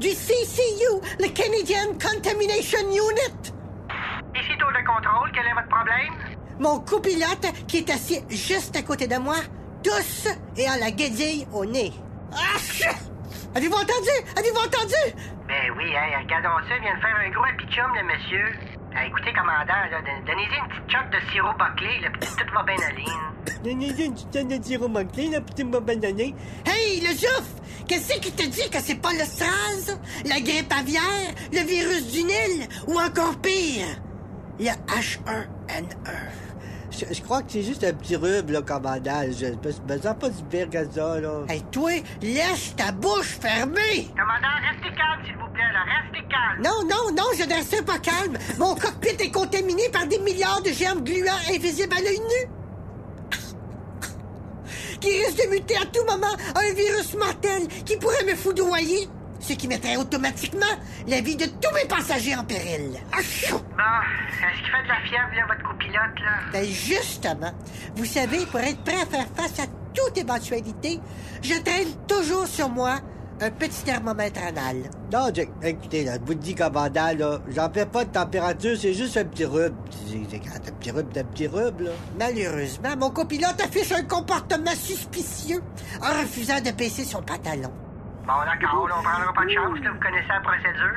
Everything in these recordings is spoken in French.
du CCU, le Canadian Contamination Unit! Ici tour de contrôle, quel est votre problème? Mon copilote, qui est assis juste à côté de moi, tousse et a la guédille au nez. Ah! chut! Avez-vous entendu? Avez-vous entendu? Ben oui, hein, regardons ça, il vient de faire un gros happy-chum, le monsieur. Ah, écoutez, commandant, donnez-y une petite shot de sirop bâclé, là, puis tout va bien aller. Hey, le Jouf! Qu'est-ce qui te dit que c'est pas le SRAS, la grippe aviaire, le virus du Nil, ou encore pire, le H1N1? Je, je crois que c'est juste un petit rub, là, commandant. Je je me sens pas si pire que ça, là. Hey, toi, laisse ta bouche fermée! Commandant, restez calme, s'il vous plaît, là, restez calme. Non, non, non, je ne reste pas calme. Mon cockpit est contaminé par des milliards de germes gluants invisibles à l'œil nu. Qui risquent de muter à tout moment à un virus mortel qui pourrait me foudroyer. Ce qui mettrait automatiquement la vie de tous mes passagers en péril. Achou! Bon, est-ce qu'il fait de la fièvre, là, votre copilote, là? Ben justement, vous savez, pour être prêt à faire face à toute éventualité, je traîne toujours sur moi un petit thermomètre anal. Non, Jack, écoutez, là, je vous le dis, commandant, là, j'en fais pas de température, c'est juste un petit rub. C'est un petit rub d'un petit rub, là. Malheureusement, mon copilote affiche un comportement suspicieux en refusant de baisser son pantalon. Bon, d'accord, là, on prendra pas de chance, là, vous connaissez la procédure.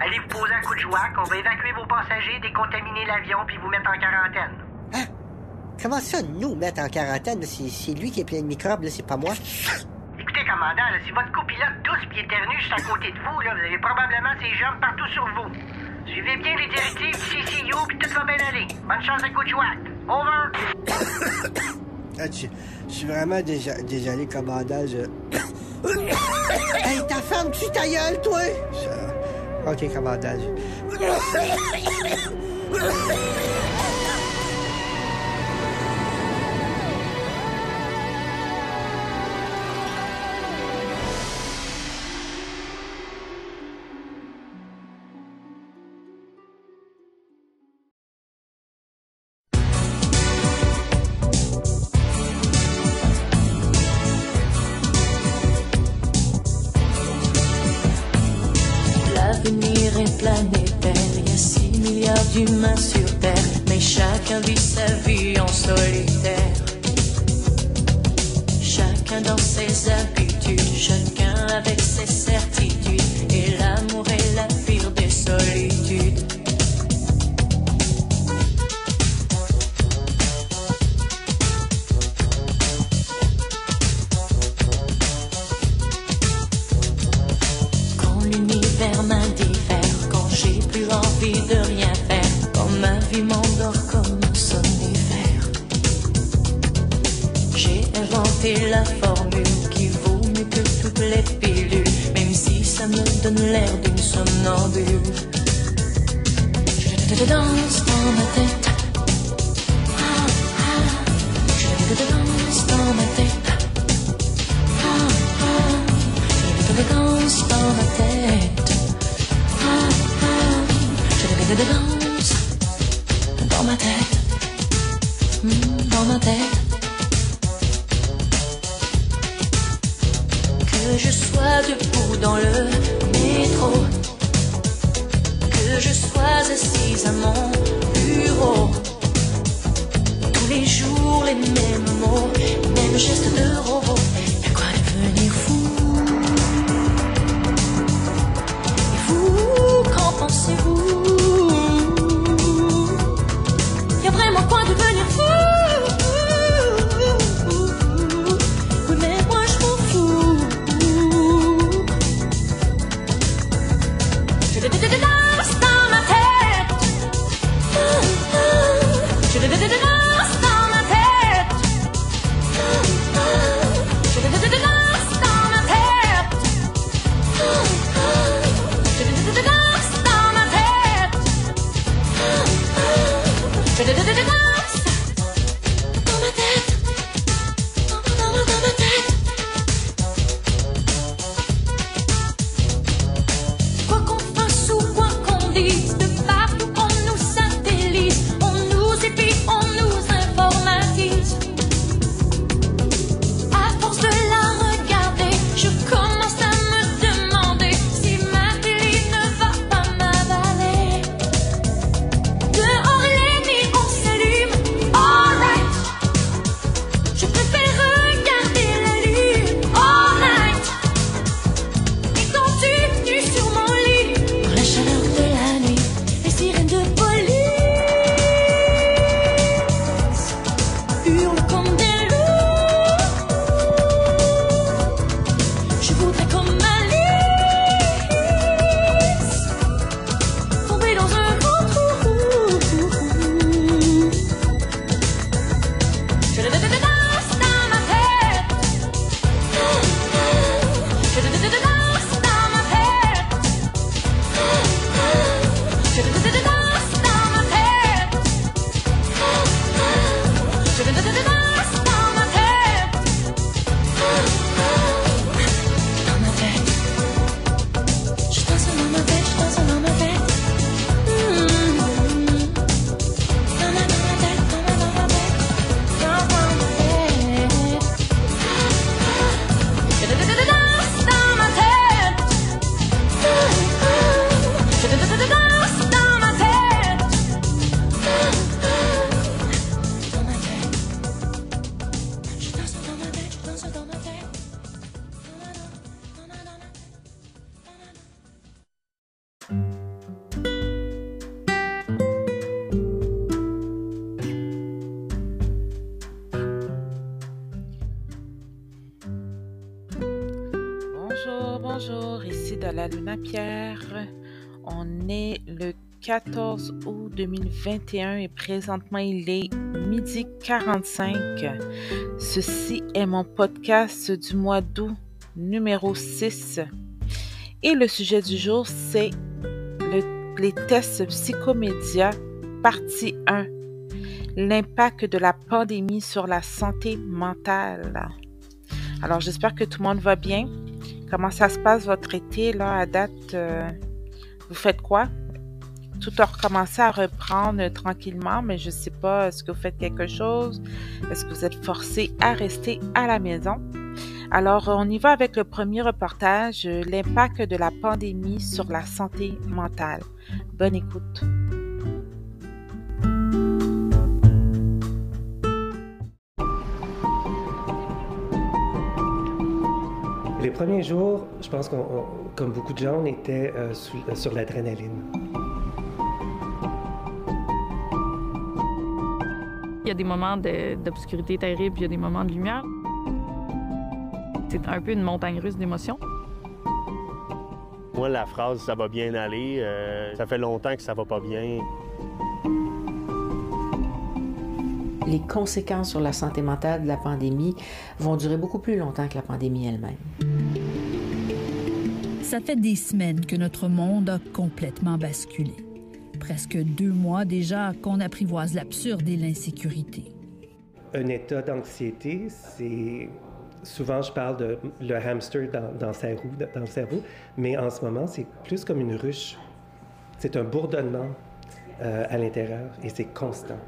Allez vous poser un coup de jouac, on va évacuer vos passagers, décontaminer l'avion, puis vous mettre en quarantaine. Hein? Comment ça, nous mettre en quarantaine? C'est c'est lui qui est plein de microbes, là, c'est pas moi. Écoutez, commandant, là, si votre copilote tousse puis éternue juste à côté de vous, là, vous avez probablement ces germes partout sur vous. Suivez bien les directives du CCU, puis tout va bien aller. Bonne chance à jouac. Over! Ah, je, je suis vraiment déja- désolé, commandant, je... Hey, ta femme, tu ta gueule, toi! je- Ok, commandant, je- Je te danse dans ma tête. Ah, ah. Je te danse dans ma tête. Ah, ah. Je te danse dans ma tête. Ah, ah. Je te danse 14 août 2021 et présentement il est midi 45. Ceci est mon podcast du mois d'août numéro 6. Et le sujet du jour, c'est les tests psychomédia, partie 1. L'impact de la pandémie sur la santé mentale. Alors, j'espère que tout le monde va bien. Comment ça se passe votre été, là, à date? Euh, vous faites quoi? Tout a recommencé à reprendre tranquillement, mais je ne sais pas, est-ce que vous faites quelque chose? Est-ce que vous êtes forcé à rester à la maison? Alors, on y va avec le premier reportage, l'impact de la pandémie sur la santé mentale. Bonne écoute. Les premiers jours, je pense qu'on, comme beaucoup de gens, on était euh, euh, sur l'adrénaline. Y a des moments d'obscurité terrible, il y a des moments de lumière. C'est un peu une montagne russe d'émotions. Moi, la phrase ça va bien aller, euh, ça fait longtemps que ça va pas bien. Les conséquences sur la santé mentale de la pandémie vont durer beaucoup plus longtemps que la pandémie elle-même. Ça fait des semaines que notre monde a complètement basculé. Presque deux mois déjà qu'on apprivoise l'absurde et l'insécurité. Un état d'anxiété, c'est souvent, je parle de le hamster dans, dans, sa roue, dans le cerveau, mais en ce moment, c'est plus comme une ruche. C'est un bourdonnement euh, à l'intérieur et c'est constant.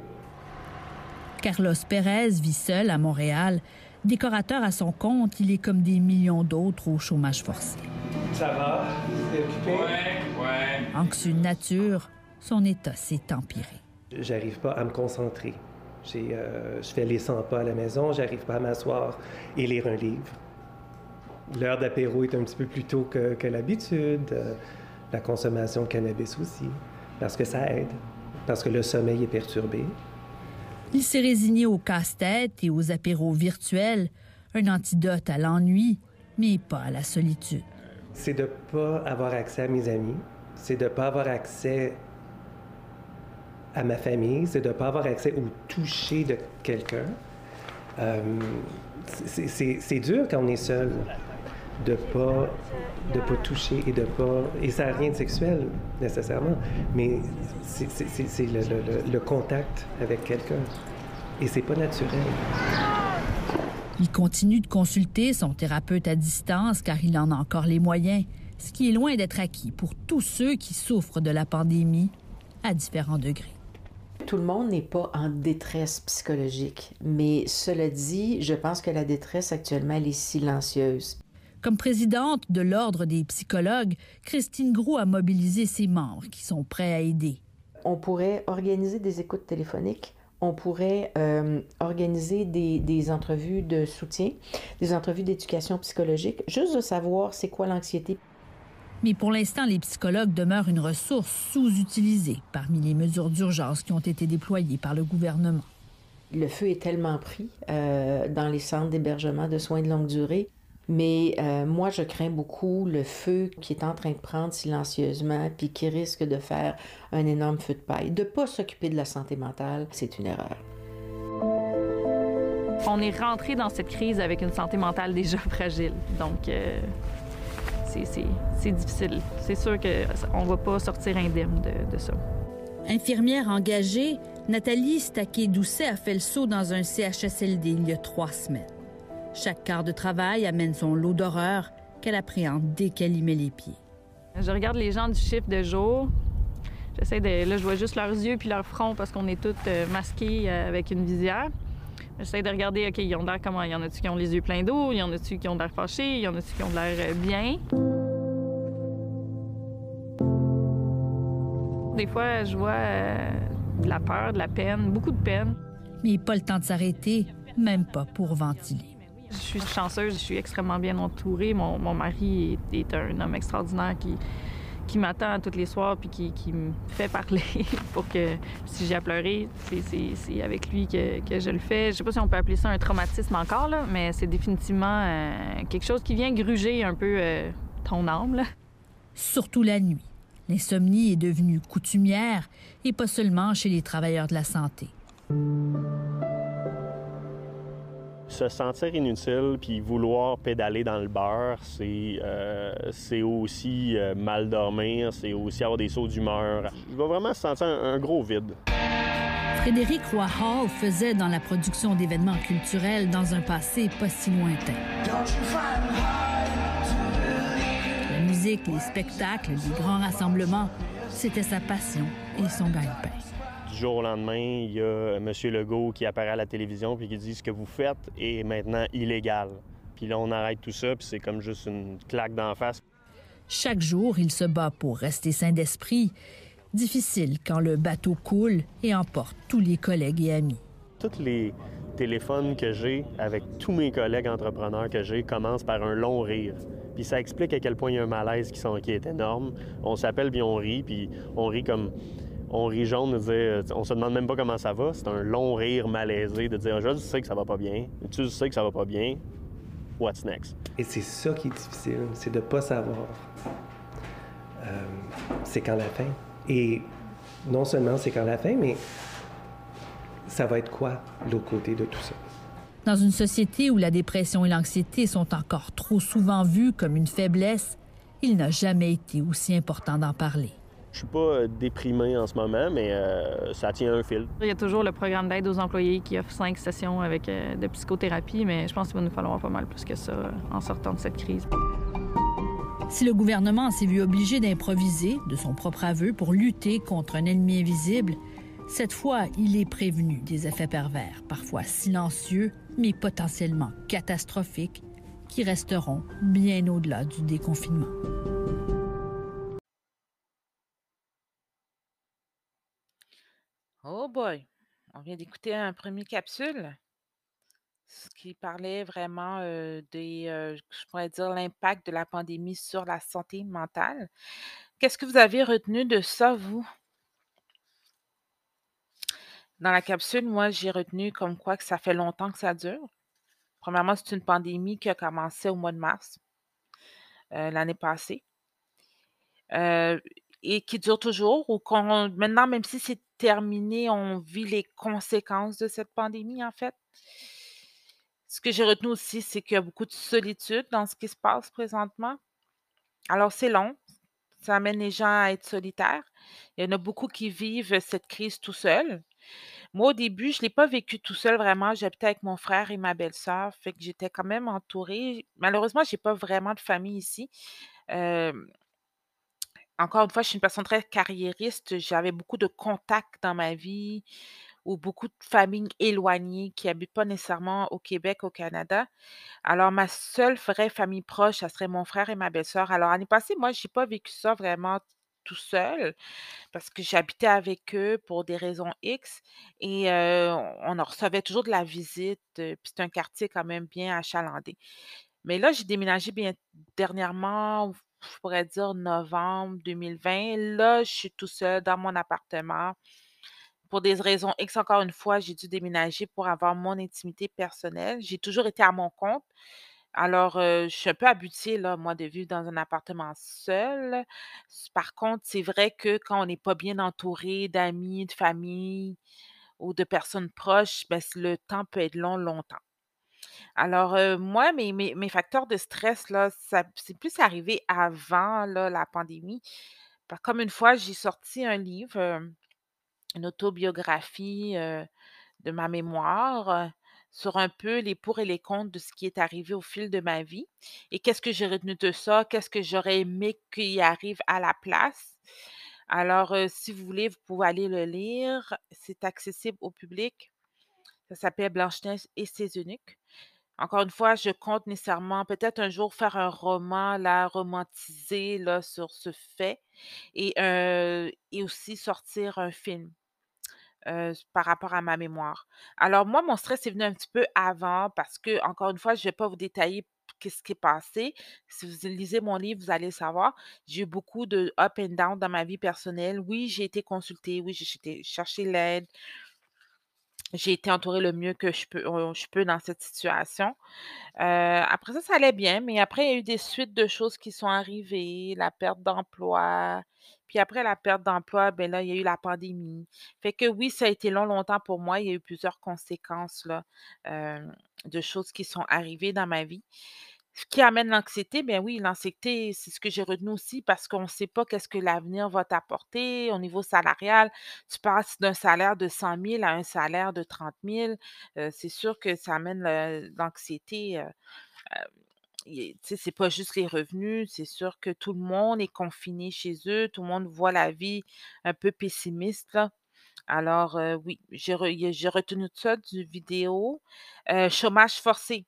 Carlos Pérez vit seul à Montréal. Décorateur à son compte, il est comme des millions d'autres au chômage forcé. Ça va? occupé? Ouais, ouais. Anxieux de nature, son état s'est empiré. J'arrive pas à me concentrer. Euh, je fais les 100 pas à la maison, j'arrive pas à m'asseoir et lire un livre. L'heure d'apéro est un petit peu plus tôt que, que l'habitude. Euh, la consommation de cannabis aussi, parce que ça aide, parce que le sommeil est perturbé. Il s'est résigné au casse-tête et aux apéros virtuels, un antidote à l'ennui, mais pas à la solitude. C'est de ne pas avoir accès à mes amis, c'est de ne pas avoir accès à ma famille, c'est de ne pas avoir accès au toucher de quelqu'un. Euh, c'est dur quand on est seul de pas de pas toucher et de pas et ça n'a rien de sexuel nécessairement mais c'est le, le, le, contact avec quelqu'un et c'est pas naturel. Il continue de consulter son thérapeute à distance car il en a encore les moyens, ce qui est loin d'être acquis pour tous ceux qui souffrent de la pandémie à différents degrés. Tout le monde n'est pas en détresse psychologique, mais cela dit, je pense que la détresse actuellement, elle est silencieuse. Comme présidente de l'Ordre des psychologues, Christine Gros a mobilisé ses membres qui sont prêts à aider. On pourrait organiser des écoutes téléphoniques, on pourrait euh, organiser des, des, entrevues de soutien, des entrevues d'éducation psychologique, juste de savoir c'est quoi l'anxiété. Mais pour l'instant, les psychologues demeurent une ressource sous-utilisée parmi les mesures d'urgence qui ont été déployées par le gouvernement. Le feu est tellement pris euh, dans les centres d'hébergement de soins de longue durée, mais euh, moi, je crains beaucoup le feu qui est en train de prendre silencieusement, puis qui risque de faire un énorme feu de paille. De ne pas s'occuper de la santé mentale, c'est une erreur. On est rentré dans cette crise avec une santé mentale déjà fragile. Donc, euh, c'est difficile. C'est sûr qu'on ne va pas sortir indemne de, ça. Infirmière engagée, Nathalie Staquet-Doucet a fait le saut dans un CHSLD il y a trois semaines. Chaque quart de travail amène son lot d'horreur qu'elle appréhende dès qu'elle y met les pieds. Je regarde les gens du chiffre de jour. J'essaie de. Là, je vois juste leurs yeux puis leur front parce qu'on est tous euh, masqués euh, avec une visière. J'essaie de regarder, OK, ils ont l'air comment? Il y en a-tu qui ont les yeux pleins d'eau? Il y en a-tu qui ont l'air fâchés? Il y en a-tu qui ont l'air euh, bien? Des fois, je vois euh, de la peur, de la peine, beaucoup de peine. Mais pas le temps de s'arrêter, même pas pour ventiler. Je suis chanceuse, je suis extrêmement bien entourée. Mon, mon mari est, est, un homme extraordinaire qui, qui m'attend tous les soirs puis qui, me fait parler pour que si j'ai à pleurer, c'est avec lui que, que, je le fais. Je sais pas si on peut appeler ça un traumatisme encore, là, mais c'est définitivement euh, quelque chose qui vient gruger un peu euh, ton âme. Là. surtout la nuit. L'insomnie est devenue coutumière et pas seulement chez les travailleurs de la santé. Se sentir inutile puis vouloir pédaler dans le beurre, c'est euh, aussi euh, mal dormir, c'est aussi avoir des sauts d'humeur. Je vais vraiment sentir un, gros vide. Frédéric Roy faisait dans la production d'événements culturels dans un passé pas si lointain. La musique, les spectacles, les grands rassemblements, c'était sa passion et son gagne-pain. Du jour au lendemain, il y a M. Legault qui apparaît à la télévision puis qui dit ce que vous faites est maintenant illégal. Puis là, on arrête tout ça, puis c'est comme juste une claque d'en face. Chaque jour, il se bat pour rester sain d'esprit. Difficile quand le bateau coule et emporte tous les collègues et amis. Tous les téléphones que j'ai avec tous mes collègues entrepreneurs que j'ai commencent par un long rire. Puis ça explique à quel point il y a un malaise qui, sont, qui est énorme. On s'appelle puis on rit, puis on rit comme on rit jaune de dire, on se demande même pas comment ça va. C'est un long rire malaisé de dire, je sais que ça va pas bien, tu sais que ça va pas bien. What's next? Et c'est ça qui est difficile, c'est de pas savoir. Euh, c'est quand la fin. Et non seulement c'est quand la fin, mais ça va être quoi l'autre côté de tout ça? Dans une société où la dépression et l'anxiété sont encore trop souvent vues comme une faiblesse, il n'a jamais été aussi important d'en parler. Je suis pas euh, déprimé en ce moment, mais euh, ça tient un fil. Il y a toujours le programme d'aide aux employés qui offre cinq sessions avec euh, de psychothérapie, mais je pense qu'il va nous falloir pas mal plus que ça euh, en sortant de cette crise. Si le gouvernement s'est vu obligé d'improviser, de son propre aveu, pour lutter contre un ennemi invisible, cette fois, il est prévenu des effets pervers, parfois silencieux, mais potentiellement catastrophiques, qui resteront bien au-delà du déconfinement. Oh boy! On vient d'écouter un premier capsule, ce qui parlait vraiment des, je pourrais dire, l'impact de la pandémie sur la santé mentale. Qu'est-ce que vous avez retenu de ça, vous? Dans la capsule, moi, j'ai retenu comme quoi que ça fait longtemps que ça dure. Premièrement, c'est une pandémie qui a commencé au mois de mars l'année passée et qui dure toujours, ou qu'on, maintenant, même si c'est terminé, on vit les conséquences de cette pandémie, en fait? Ce que j'ai retenu aussi, c'est qu'il y a beaucoup de solitude dans ce qui se passe présentement. Alors, c'est long. Ça amène les gens à être solitaires. Il y en a beaucoup qui vivent cette crise tout seuls. Moi, au début, je ne l'ai pas vécu tout seul vraiment. J'habitais avec mon frère et ma belle-sœur, fait que j'étais quand même entourée. Malheureusement, j'ai pas vraiment de famille ici. Euh, encore une fois, je suis une personne très carriériste. J'avais beaucoup de contacts dans ma vie ou beaucoup de familles éloignées qui habitent pas nécessairement au Québec, au Canada. Alors, ma seule vraie famille proche, ça serait mon frère et ma belle-sœur. Alors, l'année passée, moi, j'ai pas vécu ça vraiment tout seul parce que j'habitais avec eux pour des raisons X et on en recevait toujours de la visite. Puis c'est un quartier quand même bien achalandé. Mais là, j'ai déménagé bien dernièrement, je pourrais dire novembre 2020. Là, je suis tout seul dans mon appartement. Pour des raisons X, encore une fois, j'ai dû déménager pour avoir mon intimité personnelle. J'ai toujours été à mon compte. Alors, euh, je suis un peu habituée, moi, de vivre dans un appartement seul. Par contre, c'est vrai que quand on n'est pas bien entouré d'amis, de famille ou de personnes proches, ben, le temps peut être long, longtemps. Alors, euh, moi, mes, facteurs de stress, là, ça, c'est plus arrivé avant, la pandémie. Comme une fois, j'ai sorti un livre, euh, une autobiographie euh, de ma mémoire sur un peu les pour et les contre de ce qui est arrivé au fil de ma vie. Et qu'est-ce que j'ai retenu de ça? Qu'est-ce que j'aurais aimé qu'il arrive à la place? Alors, si vous voulez, vous pouvez aller le lire. C'est accessible au public. Ça s'appelle Blanche-Neige et ses eunuques. Encore une fois, je compte nécessairement peut-être un jour faire un roman, là, romantisé, là, sur ce fait et, aussi sortir un film par rapport à ma mémoire. Alors moi, mon stress est venu un petit peu avant parce que, encore une fois, je ne vais pas vous détailler qu'est-ce qui est passé. Si vous lisez mon livre, vous allez le savoir. J'ai eu beaucoup de up and down dans ma vie personnelle. Oui, j'ai été consultée. Oui, j'ai été chercher l'aide. J'ai été entourée le mieux que je peux on je peux dans cette situation. Heu, après ça, ça allait bien, mais après il y a eu des suites de choses qui sont arrivées, la perte d'emploi, puis après la perte d'emploi, ben là, il y a eu la pandémie. Fait que oui, ça a été long, longtemps pour moi. Il y a eu plusieurs conséquences là, hem, de choses qui sont arrivées dans ma vie. Ce qui amène l'anxiété, ben oui, l'anxiété, c'est ce que j'ai retenu aussi parce qu'on ne sait pas qu'est-ce que l'avenir va t'apporter au niveau salarial. Tu passes d'un salaire de 100 000 à un salaire de 30 000, heu, c'est sûr que ça amène l'anxiété, tu sais, c'est pas juste les revenus, c'est sûr que tout le monde est confiné chez eux, tout le monde voit la vie un peu pessimiste. Alors, heu, oui, j'ai retenu ça du vidéo. Heu, chômage forcé.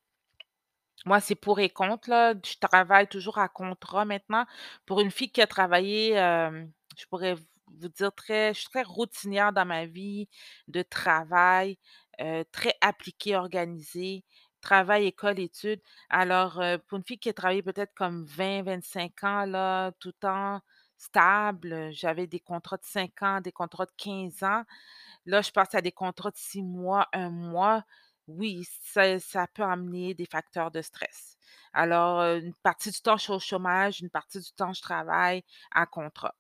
Moi, c'est pour et contre, là. Je travaille toujours à contrat maintenant. Pour une fille qui a travaillé, hem, je pourrais vous dire très je suis très routinière dans ma vie de travail, heu, très appliquée, organisée, travail, école, études. Alors, heu, pour une fille qui a travaillé peut-être comme 20-25 ans là, tout le temps stable, j'avais des contrats de 5 ans, des contrats de 15 ans. Là, je passe à des contrats de 6 mois, un mois. Oui, ça peut amener des facteurs de stress. Alors, heu, une partie du temps, je suis au chômage, une partie du temps, je travaille à contrat.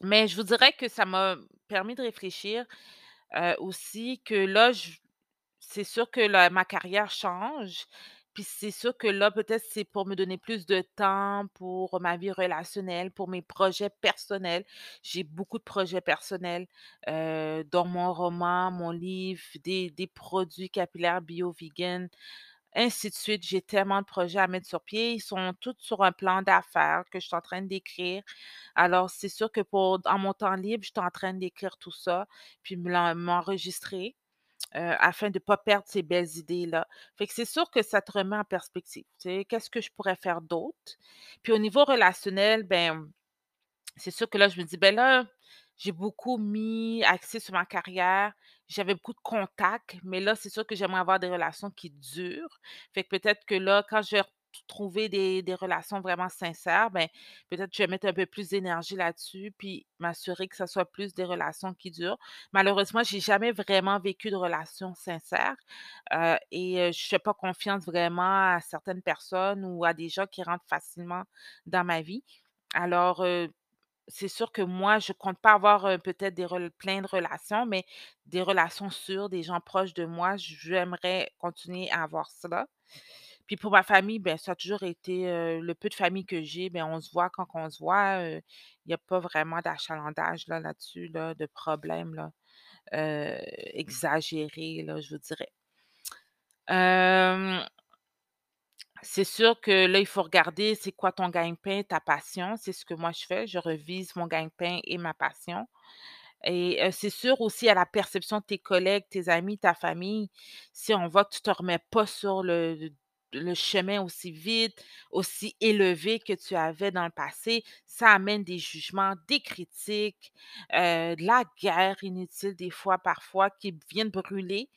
Mais je vous dirais que ça m'a permis de réfléchir, heu, aussi que là, c'est sûr que ma carrière change, puis c'est sûr que là, peut-être, c'est pour me donner plus de temps pour ma vie relationnelle, pour mes projets personnels. J'ai beaucoup de projets personnels, heu, dont mon roman, mon livre, des produits capillaires bio, vegan, ainsi de suite. J'ai tellement de projets à mettre sur pied. Ils sont tous sur un plan d'affaires que je suis en train d'écrire. Alors, c'est sûr que pour dans mon temps libre, je suis en train d'écrire tout ça, puis m'enregistrer heu, afin de pas perdre ces belles idées-là. Fait que c'est sûr que ça te remet en perspective, tu qu'est-ce que je pourrais faire d'autre? Puis au niveau relationnel, ben, c'est sûr que là, je me dis: «Ben là, j'ai beaucoup mis axé sur ma carrière, j'avais beaucoup de contacts, mais là, c'est sûr que j'aimerais avoir des relations qui durent». Fait que peut-être que là, quand je trouver des relations vraiment sincères, ben, peut-être je vais mettre un peu plus d'énergie là-dessus, puis m'assurer que ça soit plus des relations qui durent. Malheureusement, j'ai jamais vraiment vécu de relations sincères, heu et heu, je fais pas confiance vraiment à certaines personnes ou à des gens qui rentrent facilement dans ma vie. Alors, heu, c'est sûr que moi, je compte pas avoir, peut-être des plein de relations, mais des relations sûres, des gens proches de moi, j'aimerais continuer à avoir cela. Puis pour ma famille, ben, ça a toujours été, le peu de famille que j'ai, ben, on se voit quand qu'on se voit, il y a pas vraiment d'achalandage là, là-dessus là, de problème là, heu, exagéré là, je vous dirais. C'est sûr que là, il faut regarder c'est quoi ton gagne-pain, ta passion. C'est ce que moi je fais, je revise mon gagne-pain et ma passion et c'est sûr aussi à la perception de tes collègues, tes amis, ta famille, si on voit que tu te remets pas sur le le chemin aussi vite, aussi élevé que tu avais dans le passé, ça amène des jugements, des critiques, heu, de la guerre inutile des fois, parfois, qui viennent brûler.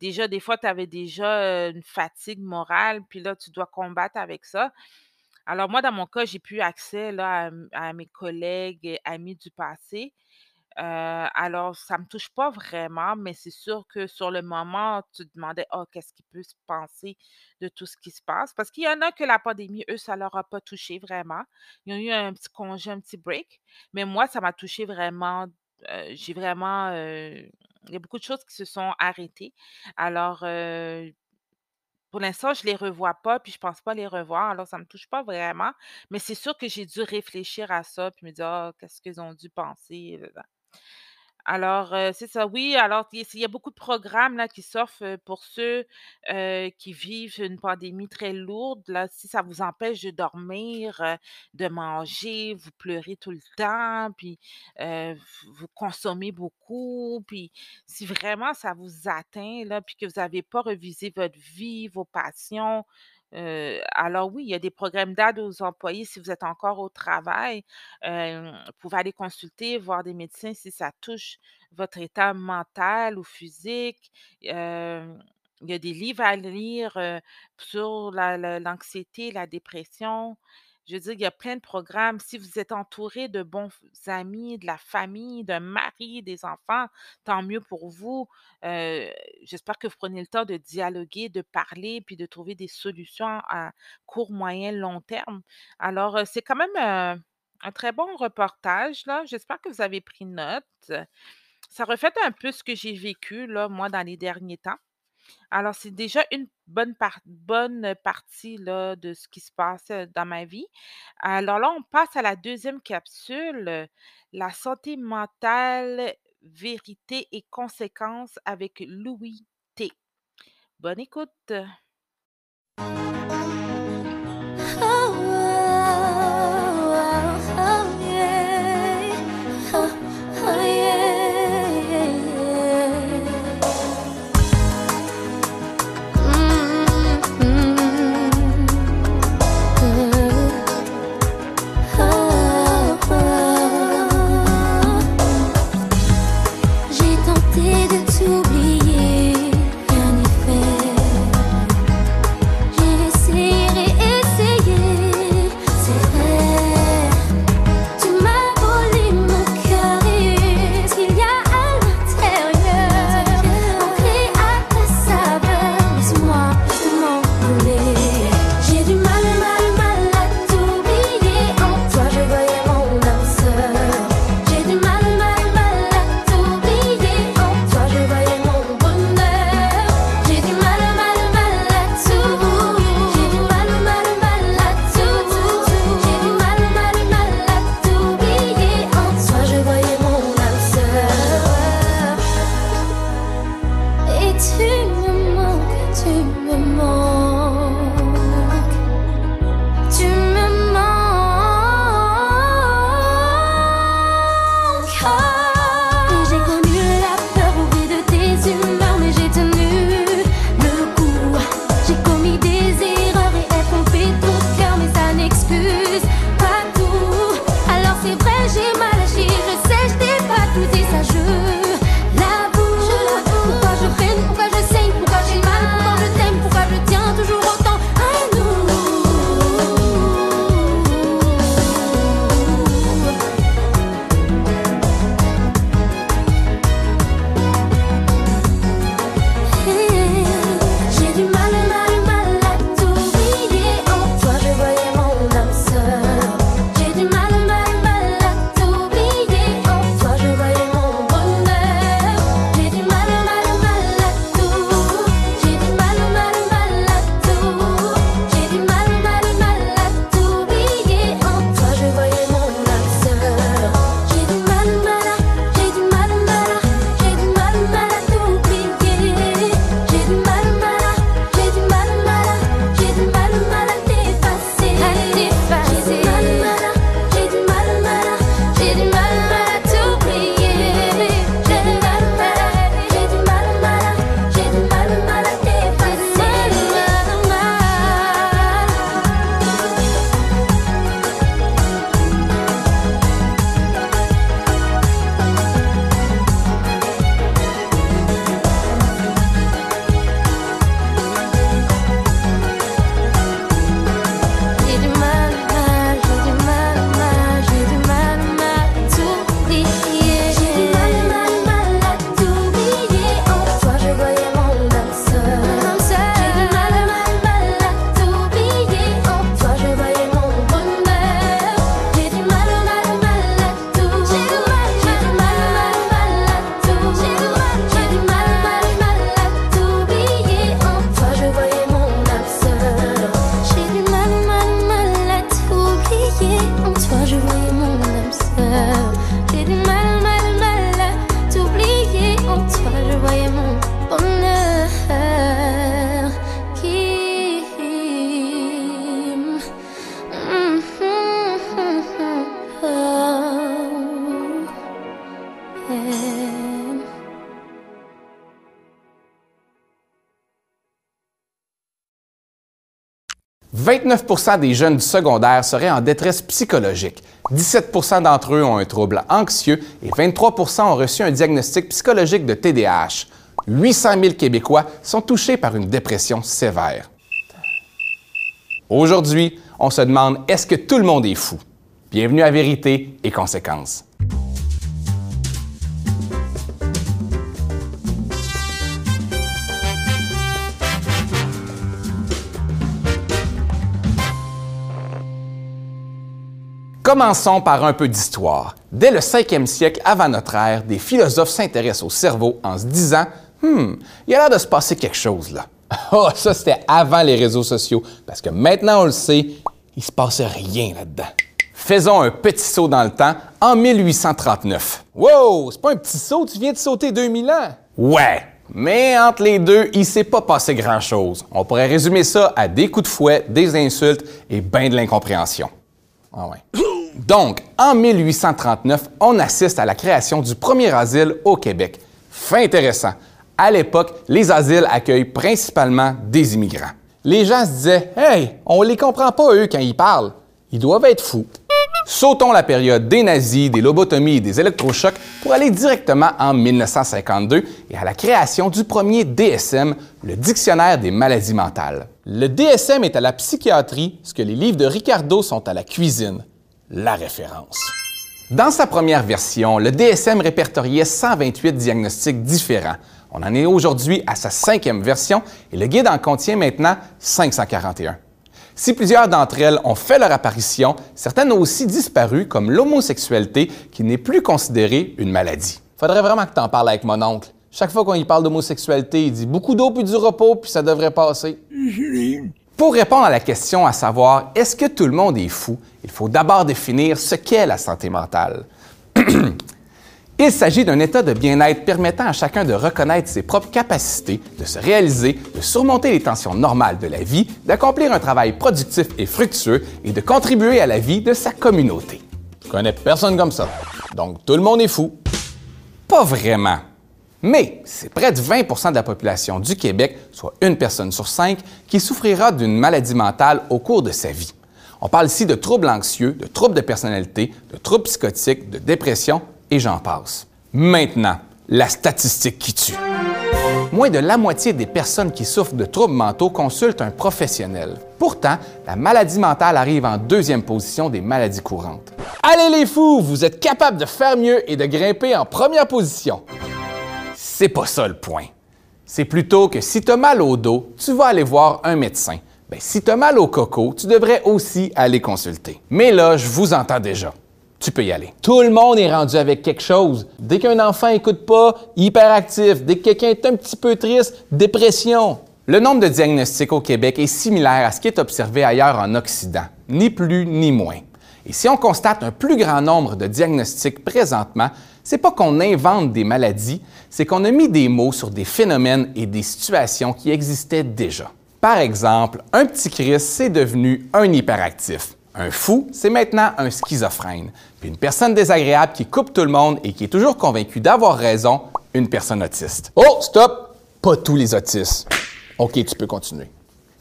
Déjà, des fois, tu avais déjà, une fatigue morale, puis là, tu dois combattre avec ça. Alors moi, dans mon cas, j'ai plus accès à mes collègues amis du passé, heu, alors ça me touche pas vraiment, mais c'est sûr que sur le moment, tu te demandais: «Oh, qu'est-ce qui peut se penser de tout ce qui se passe?» parce qu'il y en a que la pandémie, eux, ça leur a pas touché vraiment. Ils ont eu un petit congé, un petit break, mais moi, ça m'a touché vraiment, heu, j'ai vraiment, heu, il y a beaucoup de choses qui se sont arrêtées. Alors, pour l'instant, je les revois pas, puis je pense pas les revoir, alors ça me touche pas vraiment, mais c'est sûr que j'ai dû réfléchir à ça, puis me dire: «Ah, qu'est-ce qu'ils ont dû penser?» Alors, heu, c'est ça, oui, alors il y a beaucoup de programmes là qui s'offrent, heu, pour ceux, heu, qui vivent une pandémie très lourde là, si ça vous empêche de dormir, de manger, vous pleurez tout le temps, puis, vous consommez beaucoup, puis si vraiment ça vous atteint là, puis que vous avez pas revisé votre vie, vos passions, heu, alors oui, il y a des programmes d'aide aux employés si vous êtes encore au travail. Vous pouvez aller consulter, voir des médecins si ça touche votre état mental ou physique. Il y a des livres à lire, sur la la l'anxiété, la dépression. Je veux dire, il y a plein de programmes. Si vous êtes entouré de bons amis, de la famille, d'un mari, des enfants, tant mieux pour vous. Euh, j'espère que vous prenez le temps de dialoguer, de parler, puis de trouver des solutions à court, moyen, long terme. Alors, euh, c'est quand même euh, un très bon reportage. J'espère que vous avez pris note. Ça reflète un peu ce que j'ai vécu, moi, dans les derniers temps. Alors, c'est déjà une bonne, partie de ce qui se passe dans ma vie. Alors là, on passe à la deuxième capsule, la santé mentale, vérité et conséquences avec Louis T. Bonne écoute. 29% des jeunes du secondaire seraient en détresse psychologique. 17% d'entre eux ont un trouble anxieux et 23% ont reçu un diagnostic psychologique de TDAH. 800 000 Québécois sont touchés par une dépression sévère. Aujourd'hui, on se demande est-ce que tout le monde est fou? Bienvenue à Vérité et Conséquences. Commençons par un peu d'histoire. Dès le 5e siècle avant notre ère, des philosophes s'intéressent au cerveau en se disant Hmm, il a l'air de se passer quelque chose là. Oh, ça c'était avant les réseaux sociaux, parce que maintenant on le sait, il se passe rien là-dedans. Faisons un petit saut dans le temps en 1839. Wow, c'est pas un petit saut, tu viens de sauter 2000 ans. Ouais, mais entre les deux, il s'est pas passé grand-chose. On pourrait résumer ça à des coups de fouet, des insultes et bien de l'incompréhension. Ah ouais. Donc, en 1839, on assiste à la création du premier asile au Québec. Fait intéressant. À l'époque, les asiles accueillent principalement des immigrants. Les gens se disaient Hey, on les comprend pas, eux, quand ils parlent. Ils doivent être fous. Sautons la période des nazis, des lobotomies et des électrochocs pour aller directement en 1952 et à la création du premier DSM, le Dictionnaire des maladies mentales. Le DSM est à la psychiatrie ce que les livres de Ricardo sont à la cuisine. La référence. Dans sa première version, le DSM répertoriait 128 diagnostics différents. On en est aujourd'hui à sa cinquième version et le guide en contient maintenant 541. Si plusieurs d'entre elles ont fait leur apparition, certaines ont aussi disparu, comme l'homosexualité, qui n'est plus considérée une maladie. Faudrait vraiment que tu en parles avec mon oncle. Chaque fois qu'on y parle d'homosexualité, il dit beaucoup d'eau puis du repos, puis ça devrait passer. Pour répondre à la question à savoir est-ce que tout le monde est fou, il faut d'abord définir ce qu'est la santé mentale. Il s'agit d'un état de bien-être permettant à chacun de reconnaître ses propres capacités, de se réaliser, de surmonter les tensions normales de la vie, d'accomplir un travail productif et fructueux et de contribuer à la vie de sa communauté. Je connais personne comme ça. Donc tout le monde est fou. Pas vraiment. Mais c'est près de 20% de la population du Québec, soit une personne sur cinq, qui souffrira d'une maladie mentale au cours de sa vie. On parle ici de troubles anxieux, de troubles de personnalité, de troubles psychotiques, de dépression et j'en passe. Maintenant, la statistique qui tue. Moins de la moitié des personnes qui souffrent de troubles mentaux consultent un professionnel. Pourtant, la maladie mentale arrive en deuxième position des maladies courantes. Allez les fous, vous êtes capables de faire mieux et de grimper en première position. C'est pas ça le point. C'est plutôt que si tu as mal au dos, tu vas aller voir un médecin. Ben, si tu as mal au coco, tu devrais aussi aller consulter. Mais là, je vous entends déjà tu peux y aller. Tout le monde est rendu avec quelque chose. Dès qu'un enfant écoute pas, hyperactif. Dès que quelqu'un est un petit peu triste, dépression. Le nombre de diagnostics au Québec est similaire à ce qui est observé ailleurs en Occident, ni plus ni moins. Et si on constate un plus grand nombre de diagnostics présentement, c'est pas qu'on invente des maladies, c'est qu'on a mis des mots sur des phénomènes et des situations qui existaient déjà. Par exemple, un petit Chris, c'est devenu un hyperactif. Un fou, c'est maintenant un schizophrène. Puis une personne désagréable qui coupe tout le monde et qui est toujours convaincue d'avoir raison, une personne autiste. Oh, stop! Pas tous les autistes. OK, tu peux continuer.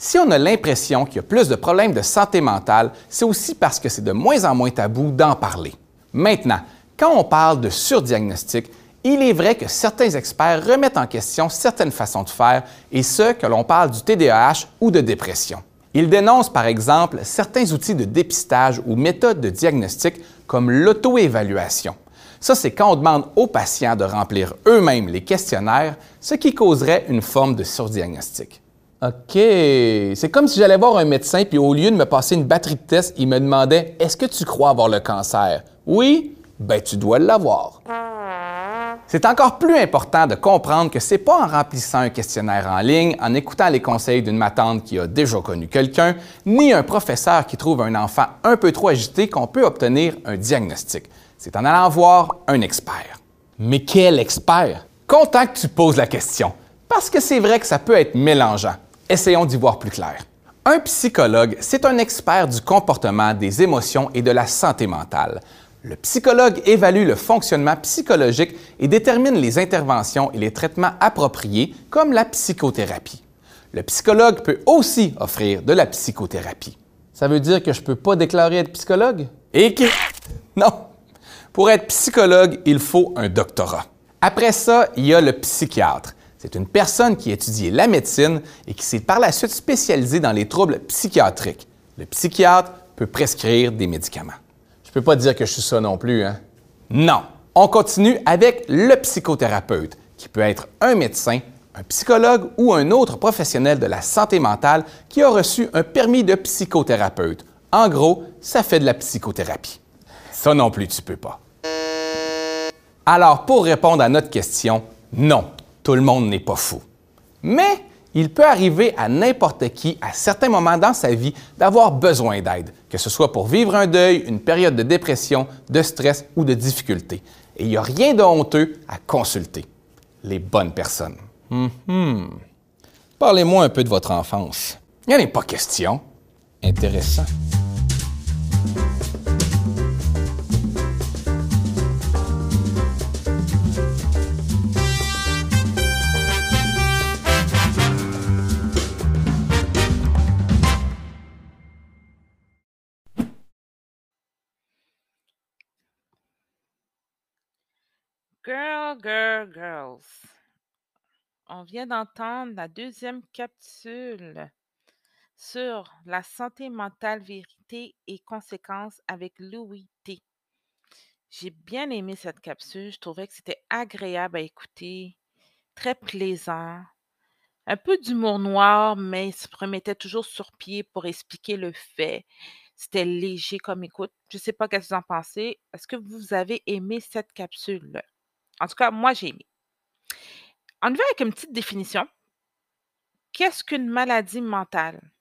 Si on a l'impression qu'il y a plus de problèmes de santé mentale, c'est aussi parce que c'est de moins en moins tabou d'en parler. Maintenant, quand on parle de surdiagnostic, il est vrai que certains experts remettent en question certaines façons de faire, et ce, que l'on parle du TDAH ou de dépression. Il dénonce par exemple certains outils de dépistage ou méthodes de diagnostic comme l'auto-évaluation. Ça, c'est quand on demande aux patients de remplir eux-mêmes les questionnaires, ce qui causerait une forme de surdiagnostic. OK, c'est comme si j'allais voir un médecin, puis au lieu de me passer une batterie de tests, il me demandait Est-ce que tu crois avoir le cancer? Oui? Ben, tu dois l'avoir. C'est encore plus important de comprendre que c'est pas en remplissant un questionnaire en ligne, en écoutant les conseils d'une matante qui a déjà connu quelqu'un, ni un professeur qui trouve un enfant un peu trop agité qu'on peut obtenir un diagnostic. C'est en allant voir un expert. Mais quel expert? Content que tu poses la question, parce que c'est vrai que ça peut être mélangeant. Essayons d'y voir plus clair. Un psychologue, c'est un expert du comportement, des émotions et de la santé mentale. Le psychologue évalue le fonctionnement psychologique et détermine les interventions et les traitements appropriés, comme la psychothérapie. Le psychologue peut aussi offrir de la psychothérapie. Ça veut dire que je ne peux pas déclarer être psychologue? Et que... Non! Pour être psychologue, il faut un doctorat. Après ça, il y a le psychiatre. C'est une personne qui a étudié la médecine et qui s'est par la suite spécialisée dans les troubles psychiatriques. Le psychiatre peut prescrire des médicaments. Je peux pas dire que je suis ça non plus, hein? Non. On continue avec le psychothérapeute, qui peut être un médecin, un psychologue ou un autre professionnel de la santé mentale qui a reçu un permis de psychothérapeute. En gros, ça fait de la psychothérapie. Ça non plus, tu peux pas. Alors, pour répondre à notre question, non, tout le monde n'est pas fou. Mais il peut arriver à n'importe qui, à certains moments dans sa vie, d'avoir besoin d'aide, que ce soit pour vivre un deuil, une période de dépression, de stress ou de difficulté. Et il n'y a rien de honteux à consulter les bonnes personnes. Mhm. Parlez-moi un peu de votre enfance. Il n'y en a pas question. Intéressant. Girl, girl, girls. On vient d'entendre la deuxième capsule sur la santé mentale, vérité et conséquences avec Louis T. J'ai bien aimé cette capsule. Je trouvais que c'était agréable à écouter, très plaisant. Un peu d'humour noir, mais il se remettait toujours sur pied pour expliquer le fait. C'était léger comme écoute. Je ne sais pas qu'est-ce que vous en pensez. Est-ce que vous avez aimé cette capsule? En tout cas, moi, j'ai aimé. On va avec une petite définition. Qu'est-ce qu'une maladie mentale?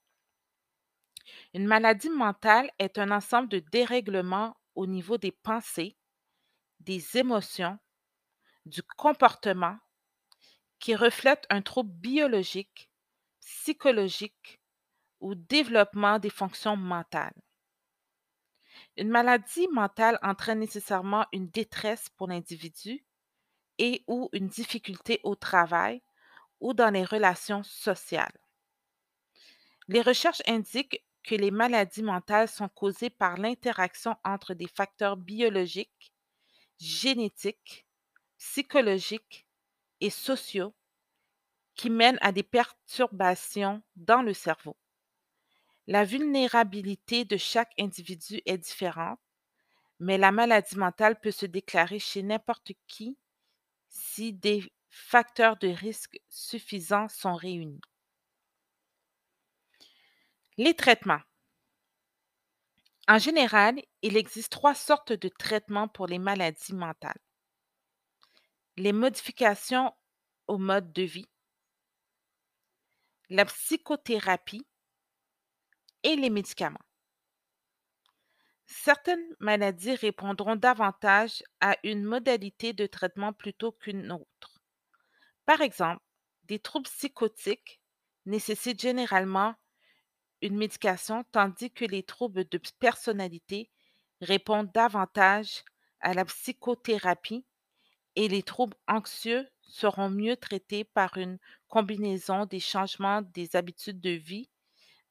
Une maladie mentale est un ensemble de dérèglements au niveau des pensées, des émotions, du comportement qui reflète un trouble biologique, psychologique ou développement des fonctions mentales. Une maladie mentale entraîne nécessairement une détresse pour l'individu et ou une difficulté au travail ou dans les relations sociales. Les recherches indiquent que les maladies mentales sont causées par l'interaction entre des facteurs biologiques, génétiques, psychologiques et sociaux qui mènent à des perturbations dans le cerveau. La vulnérabilité de chaque individu est différente, mais la maladie mentale peut se déclarer chez n'importe qui si des facteurs de risque suffisants sont réunis. Les traitements. En général, il existe trois sortes de traitements pour les maladies mentales. Les modifications au mode de vie, la psychothérapie et les médicaments. Certaines maladies répondront davantage à une modalité de traitement plutôt qu'une autre. Par exemple, des troubles psychotiques nécessitent généralement une médication tandis que les troubles de personnalité répondent davantage à la psychothérapie et les troubles anxieux seront mieux traités par une combinaison des changements des habitudes de vie,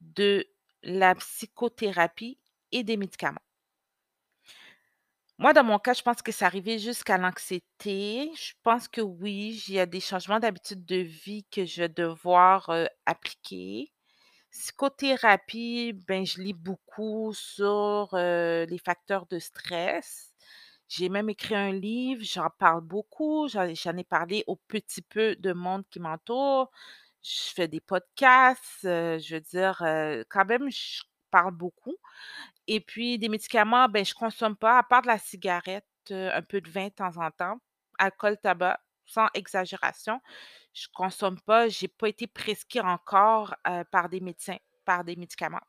de la psychothérapie et des médicaments. Moi, dans mon cas, je pense que c'est arrivé jusqu'à l'anxiété. Je pense que oui, il y a des changements d'habitude de vie que je vais devoir appliquer. Psychothérapie, ben, je lis beaucoup sur les facteurs de stress. J'ai même écrit un livre, j'en parle beaucoup, j'en ai parlé au petit peu de monde qui m'entoure. Je fais des podcasts, je veux dire, quand même, je parle beaucoup. Et puis des médicaments, ben, je consomme pas, à part de la cigarette, un peu de vin de temps en temps, alcool, tabac, sans exagération. Je consomme pas, j'ai pas été prescrit encore par des médecins, par des médicaments.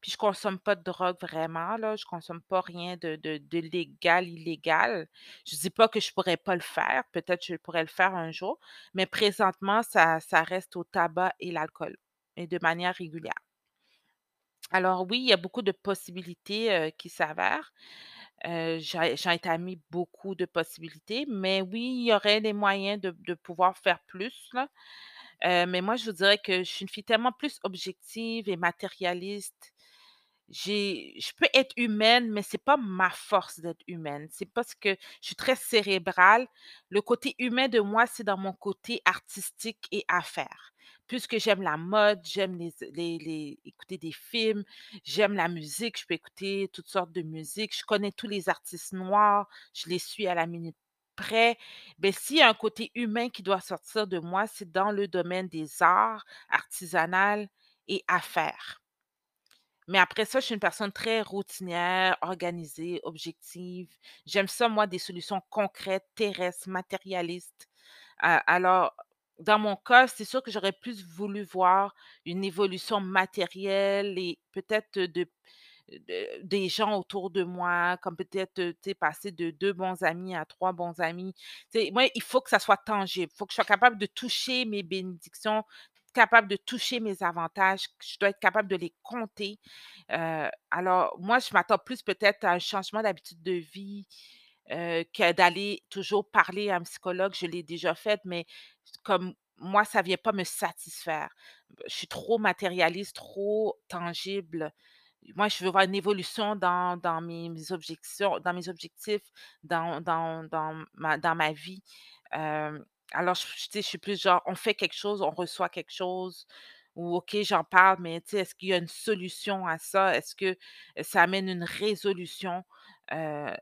Puis je consomme pas de drogue vraiment, là. Je consomme pas rien de, de, légal, illégal. Je dis pas que je pourrais pas le faire. Peut-être que je pourrais le faire un jour. Mais présentement, ça, ça reste au tabac et l'alcool. Et de manière régulière. Alors oui, il y a beaucoup de possibilités qui s'avèrent. J'en ai mis beaucoup de possibilités, mais oui, il y aurait des moyens de, pouvoir faire plus. Mais moi, je vous dirais que je suis une fille tellement plus objective et matérialiste. Je peux être humaine, mais c'est pas ma force d'être humaine. C'est parce que je suis très cérébrale. Le côté humain de moi, c'est dans mon côté artistique et affaires. Puisque j'aime la mode, j'aime les, écouter des films, j'aime la musique, je peux écouter toutes sortes de musique, je connais tous les artistes noirs, je les suis à la minute près. Ben, s'il y a un côté humain qui doit sortir de moi, c'est dans le domaine des arts, artisanal et affaires. Mais après ça, je suis une personne très routinière, organisée, objective. J'aime ça, moi, des solutions concrètes, terrestres, matérialistes. A- alors, dans mon cas, c'est sûr que j'aurais plus voulu voir une évolution matérielle et peut-être de, de- des gens autour de moi, comme peut-être, passer de deux bons amis à trois bons amis. Moi, il faut que ça soit tangible. Il faut que je sois capable de toucher mes bénédictions, capable de toucher mes avantages. Je dois être capable de les compter. Alors, moi, je m'attends plus peut-être à un changement d'habitude de vie euh, que d'aller toujours parler à un psychologue. Je l'ai déjà fait, mais comme moi, ça ne vient pas me satisfaire. Je suis trop matérialiste, trop tangible. Moi, je veux voir une évolution dans, dans mes, objections, dans mes objectifs, dans, dans, dans ma, dans ma vie. Euh, alors, je, je suis plus genre, on fait quelque chose, on reçoit quelque chose, ou OK, j'en parle, mais est-ce qu'il y a une solution à ça? Est-ce que ça amène une résolution? Euh,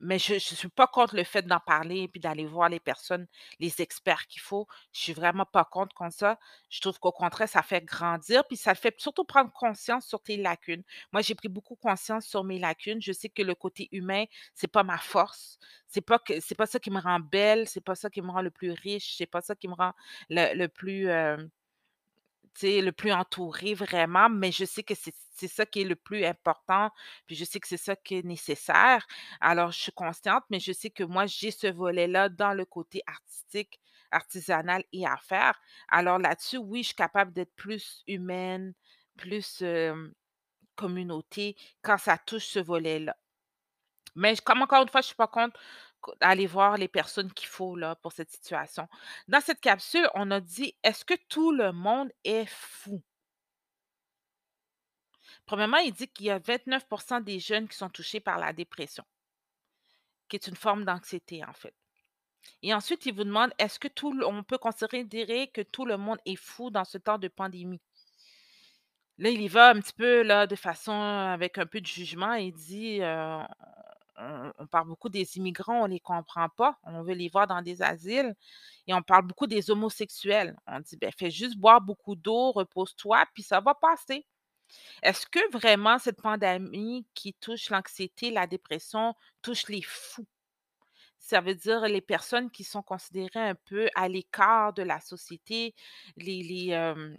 mais je ne suis pas contre le fait d'en parler et puis d'aller voir les personnes, les experts qu'il faut. Je suis vraiment pas contre comme ça. Je trouve qu'au contraire, ça fait grandir, puis ça fait surtout prendre conscience sur tes lacunes. Moi, j'ai pris beaucoup conscience sur mes lacunes. Je sais que le côté humain, c'est pas ma force. C'est pas pas ça qui me rend belle, c'est pas ça qui me rend le plus riche, c'est pas ça qui me rend le, plus euh, le plus entouré vraiment, mais je sais que c'est ça qui est le plus important, puis je sais que c'est ça qui est nécessaire. Alors, je suis consciente, mais je sais que moi, j'ai ce volet-là dans le côté artistique, artisanal et affaires. Alors là-dessus, oui, je suis capable d'être plus humaine, plus communauté quand ça touche ce volet-là. Mais comme encore une fois, je suis pas contre co d'aller voir les personnes qu'il faut là pour cette situation. Dans cette capsule, on a dit: «Est-ce que tout le monde est fou?» Premièrement, il dit qu'il y a 29% des jeunes qui sont touchés par la dépression, qui est une forme d'anxiété, en fait. Et ensuite, il vous demande: «Est-ce que tout on peut considérer que tout le monde est fou dans ce temps de pandémie?» Là, il y va un petit peu là de façon avec un peu de jugement. Il dit, heu on, parle beaucoup des immigrants, on les comprend pas. On veut les voir dans des asiles. Et on parle beaucoup des homosexuels. On dit, ben, fais juste boire beaucoup d'eau, repose-toi, puis ça va passer. Est-ce que vraiment cette pandémie qui touche l'anxiété, la dépression, touche les fous? Ça veut dire les personnes qui sont considérées un peu à l'écart de la société, les, les, euh,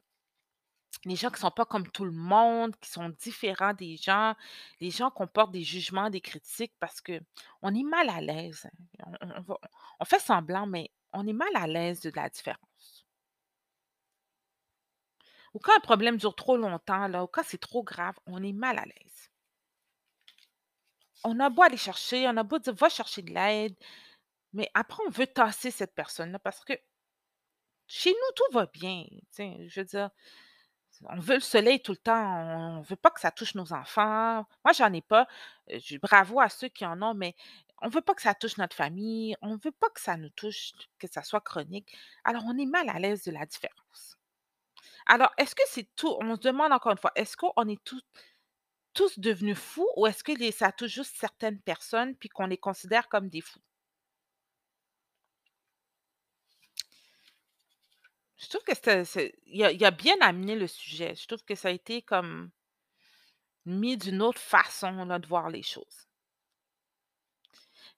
les gens qui ne sont pas comme tout le monde, qui sont différents des gens, les gens qu'on porte des jugements, des critiques parce que on est mal à l'aise. hein. On, fait semblant, mais on est mal à l'aise de la différence. Ou quand un problème dure trop longtemps, ou quand c'est trop grave, on est mal à l'aise. On a beau aller chercher, on a beau dire va chercher de l'aide, mais après on veut tasser cette personne-là parce que chez nous tout va bien. Je veux dire, On veut le soleil tout le temps, on veut pas que ça touche nos enfants. Moi, j'en ai pas. Euh, je bravo à ceux qui en ont, mais on veut pas que ça touche notre famille, on veut pas que ça nous touche, que ça soit chronique. Alors, on est mal à l'aise de la différence. Alors, est-ce que c'est tout? On se demande encore une fois, est-ce qu'on est tous, devenus fous ou est-ce que ça touche juste certaines personnes puis qu'on les considère comme des fous? Je trouve que il a, il bien amené le sujet. Je trouve que ça a été comme mis d'une autre façon de voir les choses.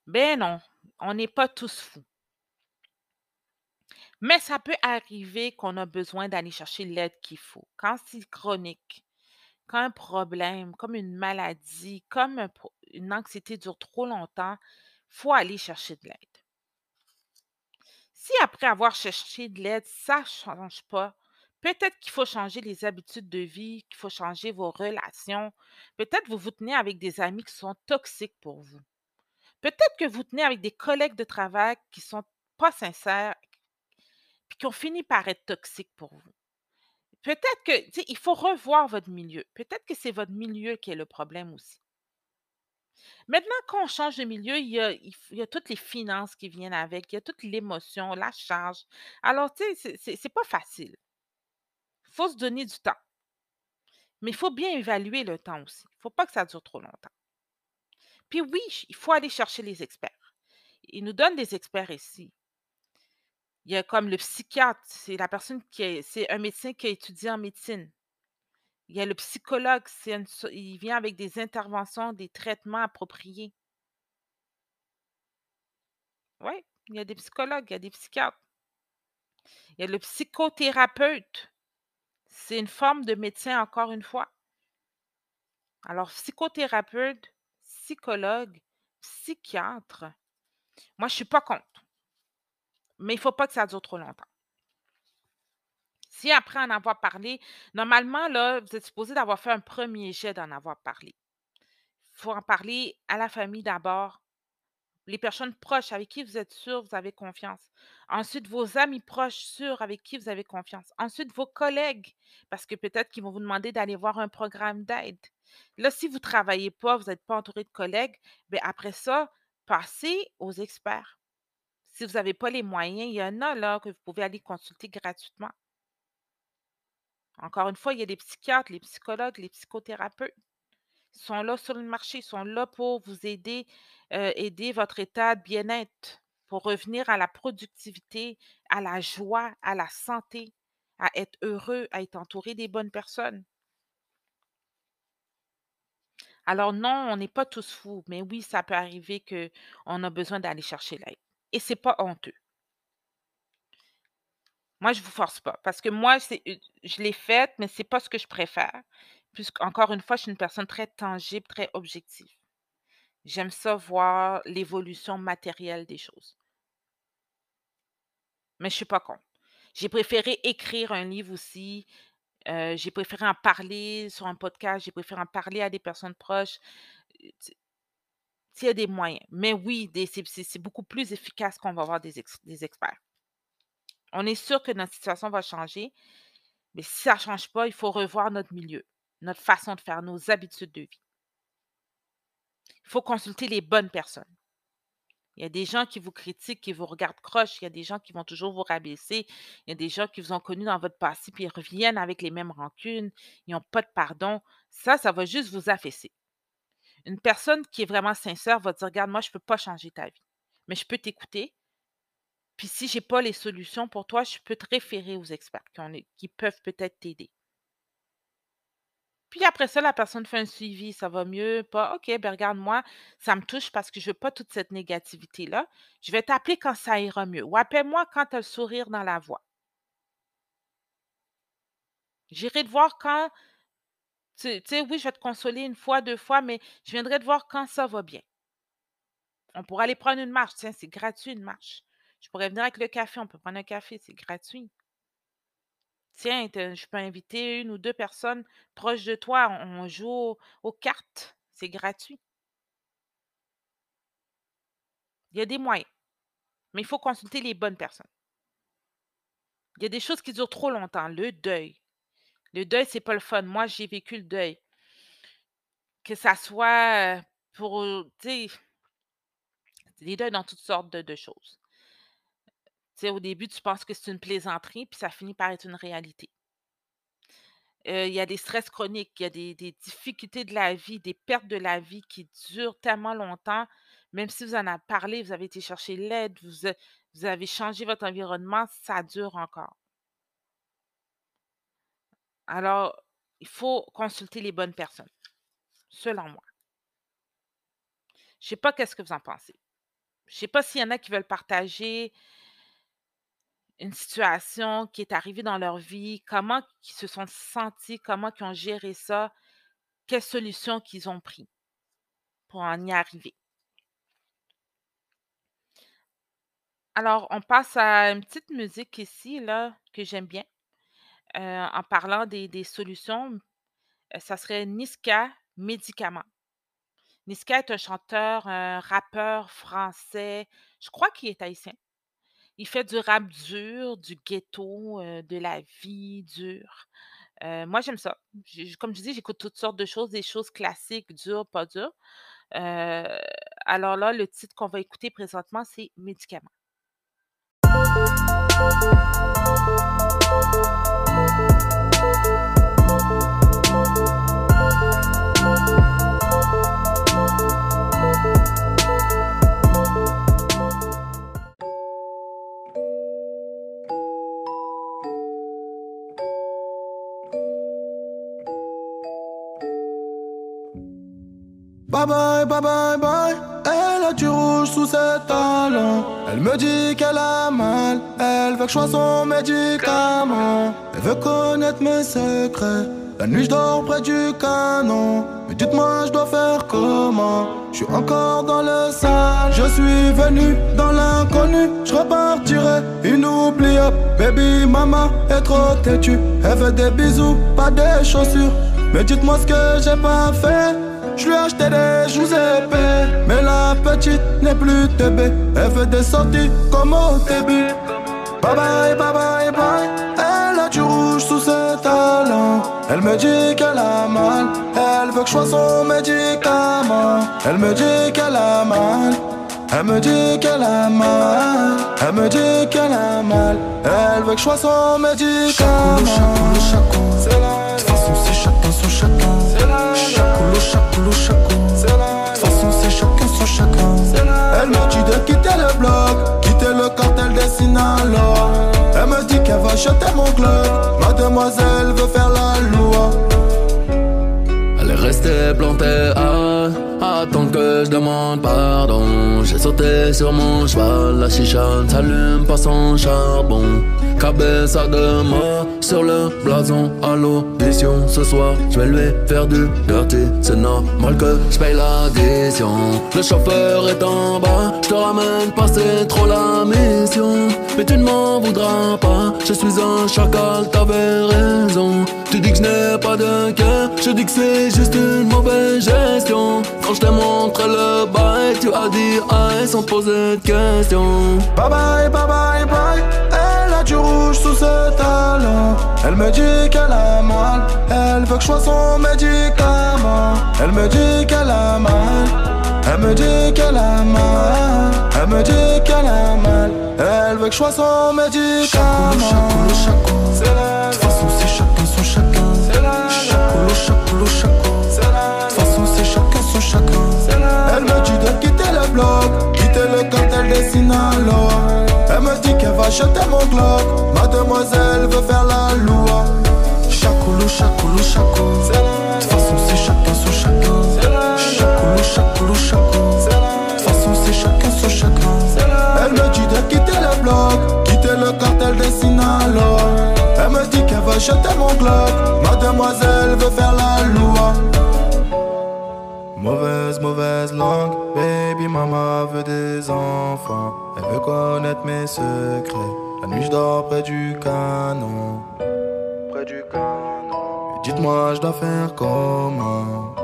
Ben non, on n'est pas tous fous. Mais ça peut arriver qu'on a besoin d'aller chercher l'aide qu'il faut. Quand c'est chronique, quand un problème, comme une maladie, comme une anxiété dure trop longtemps, faut aller chercher de l'aide. Si après avoir cherché de l'aide, ça ne change pas, peut-être qu'il faut changer les habitudes de vie, qu'il faut changer vos relations. Peut-être vous vous tenez avec des amis qui sont toxiques pour vous. Peut-être que vous tenez avec des collègues de travail qui sont pas sincères puis qui ont fini par être toxiques pour vous. Peut-être que, il faut revoir votre milieu. Peut-être que c'est votre milieu qui est le problème aussi. Maintenant, quand on change de milieu, il y a, toutes les finances qui viennent avec, il y a toute l'émotion, la charge. Alors, tu sais, c'est c'est- c'est pas facile. Il faut se donner du temps. Mais il faut bien évaluer le temps aussi. Il ne faut pas que ça dure trop longtemps. Puis oui, il faut aller chercher les experts. Ils nous donnent des experts ici. Il y a comme le psychiatre, c'est la personne qui est, c'est un médecin qui a étudié en médecine. Il y a le psychologue, il vient avec des interventions, des traitements appropriés. Oui, il y a des psychologues, il y a des psychiatres. Il y a le psychothérapeute. C'est une forme de médecin, encore une fois. Alors, psychothérapeute, psychologue, psychiatre, moi, je ne suis pas contre. Mais il ne faut pas que ça dure trop longtemps. Si après en avoir parlé, normalement, là, vous êtes supposé d'avoir fait un premier jet d'en avoir parlé. Il faut en parler à la famille d'abord, les personnes proches avec qui vous êtes sûr, vous avez confiance. Ensuite, vos amis proches sûrs avec qui vous avez confiance. Ensuite, vos collègues, parce que peut-être qu'ils vont vous demander d'aller voir un programme d'aide. Là, si vous ne travaillez pas, vous n'êtes pas entouré de collègues, bien après ça, passez aux experts. Si vous n'avez pas les moyens, il y en a là que vous pouvez aller consulter gratuitement. Encore une fois, il y a les psychiatres, les psychologues, les psychothérapeutes. Ils sont là sur le marché, ils sont là pour vous aider, euh, aider votre état de bien-être, pour revenir à la productivité, à la joie, à la santé, à être heureux, à être entouré des bonnes personnes. Alors non, on n'est pas tous fous, mais oui, ça peut arriver qu'on a besoin d'aller chercher l'aide. Et c'est pas honteux. Moi, je vous force pas, parce que moi, je l'ai faite, mais c'est pas ce que je préfère. Puisqu'encore une fois, je suis une personne très tangible, très objective. J'aime ça voir l'évolution matérielle des choses. Mais je suis pas contre. J'ai préféré écrire un livre aussi. j'ai préféré en parler sur un podcast. J'ai préféré en parler à des personnes proches. S'il y a des moyens. Mais oui, c'est beaucoup plus efficace qu'on va avoir des experts. On est sûr que notre situation va changer, mais si ça ne change pas, il faut revoir notre milieu, notre façon de faire, nos habitudes de vie. Il faut consulter les bonnes personnes. Il y a des gens qui vous critiquent, qui vous regardent croche. Il y a des gens qui vont toujours vous rabaisser. Il y a des gens qui vous ont connu dans votre passé, puis ils reviennent avec les mêmes rancunes. Ils n'ont pas de pardon. Ça, ça va juste vous affaisser. Une personne qui est vraiment sincère va dire, regarde, moi, je ne peux pas changer ta vie, mais je peux t'écouter. Puis si je n'ai pas les solutions pour toi, je peux te référer aux experts qui, peuvent peut-être t'aider. Puis après ça, la personne fait un suivi, ça va mieux, pas, OK, ben regarde, moi, ça me touche parce que je veux pas toute cette négativité-là. Je vais t'appeler quand ça ira mieux. Ou appelle-moi quand tu as le sourire dans la voix. J'irai te voir quand, tu tu sais, oui, je vais te consoler une fois, deux fois, mais je viendrai te voir quand ça va bien. On pourra aller prendre une marche. Tiens, c'est gratuit une marche. Je pourrais venir avec le café, on peut prendre un café, c'est gratuit. Tiens, je peux inviter une ou deux personnes proches de toi, on, joue au- aux cartes, c'est gratuit. Il y a des moyens, mais il faut consulter les bonnes personnes. Il y a des choses qui durent trop longtemps, le deuil. Le deuil, c'est pas le fun. Moi, j'ai vécu le deuil. Que ça soit euh, pour, tu sais, des deuils dans toutes sortes de choses. Au début, tu penses que c'est une plaisanterie, puis ça finit par être une réalité. Euh, il y a des stress chroniques, il y a des, difficultés de la vie, des pertes de la vie qui durent tellement longtemps. Même si vous en avez parlé, vous avez été chercher l'aide, vous, vous avez changé votre environnement, ça dure encore. Alors, il faut consulter les bonnes personnes, selon moi. Je sais pas qu'est-ce que vous en pensez. Je sais pas s'il y en a qui veulent partager une situation qui est arrivée dans leur vie, comment ils se sont sentis, comment ils ont géré ça, quelles solutions qu'ils ont pris pour en y arriver? Alors, on passe à une petite musique ici, là, que j'aime bien. Euh, en parlant des, des solutions, euh, ça serait Niska Médicament. Niska est un chanteur, un rappeur français. Je crois qu'il est haïtien. Il fait du rap dur, du ghetto, euh, de la vie dure. Euh, moi, j'aime ça. Comme je dis, j'écoute toutes sortes de choses, des choses classiques, dures, pas dures. Euh, alors là, le titre qu'on va écouter présentement, c'est Médicament. Bye bye, bye. Elle a du rouge sous ses talons. Elle me dit qu'elle a mal. Elle veut que je sois son médicament. Elle veut connaître mes secrets. La nuit, je dors près du canon. Mais dites-moi, je dois faire comment? Je suis encore dans le sale. Je suis venu dans l'inconnu. Je repartirai inoubliable. Baby, maman est trop têtue. Elle veut des bisous, pas des chaussures. Mais dites-moi ce que j'ai pas fait. Je lui ai acheté des joues épais. Mais la petite n'est plus TB. Elle fait des sorties comme au début. Bye bye, bye bye, bye. Elle a du rouge sous ses talons. Elle me dit qu'elle a mal. Elle veut que je sois son médicament. Elle me dit qu'elle a mal. Elle me dit qu'elle a mal. Elle me dit qu'elle a mal. Elle veut que je sois son médicament. C'est la. Chacoulou, chacoulou, la. De toute façon, c'est chacun son chacun. Elle me dit de quitter le bloc. Quitter le cartel des Sinaloa. Elle me dit qu'elle va jeter mon club. Mademoiselle veut faire la loi. Elle est restée plantée à attendre que je demande pardon. J'ai sauté sur mon cheval, la chicha s'allume pas sans charbon. Cabeza de mort sur le blason à l'audition. Ce soir, je vais lui faire du dirty. C'est normal que je paye l'addition. Le chauffeur est en bas, je te ramène pas, c'est trop la mission. Mais tu ne m'en voudras pas, je suis un chacal, t'avais raison. Tu dis que je n'ai pas de cœur, je dis que c'est juste une mauvaise gestion. Quand je t'ai montré le bail, tu as dit aïe sans poser de questions. Bye bye, bye bye, bye. Elle a du rouge sous ses talons. Elle me dit qu'elle a mal. Elle veut que je sois son médicament. Elle me dit qu'elle a mal. Elle me dit qu'elle a mal. Elle me dit qu'elle a mal. Elle veut que je sois son médicament. Chacoulou, chacoulou. De toute façon, c'est chacoulou. C'est la. De façon, c'est chacun son chacun. Elle me dit de quitter le bloc. Quitter le cartel des Sinaloa. Elle me dit qu'elle va jeter mon glock. Mademoiselle veut faire la loi. Chacoulou, chacoulou, la. De façon, c'est chacun son chacun. Chacoulou, chacoulou, la. De façon, c'est chacun son chacun. Elle me dit de quitter le bloc. Quitter le cartel des Sinaloa. Elle me dit qu'elle va jeter mon glock. Baby mama veut des enfants. Elle veut connaître mes secrets. La nuit je dors près du canon. Près du canon. Et dites-moi je dois faire comment?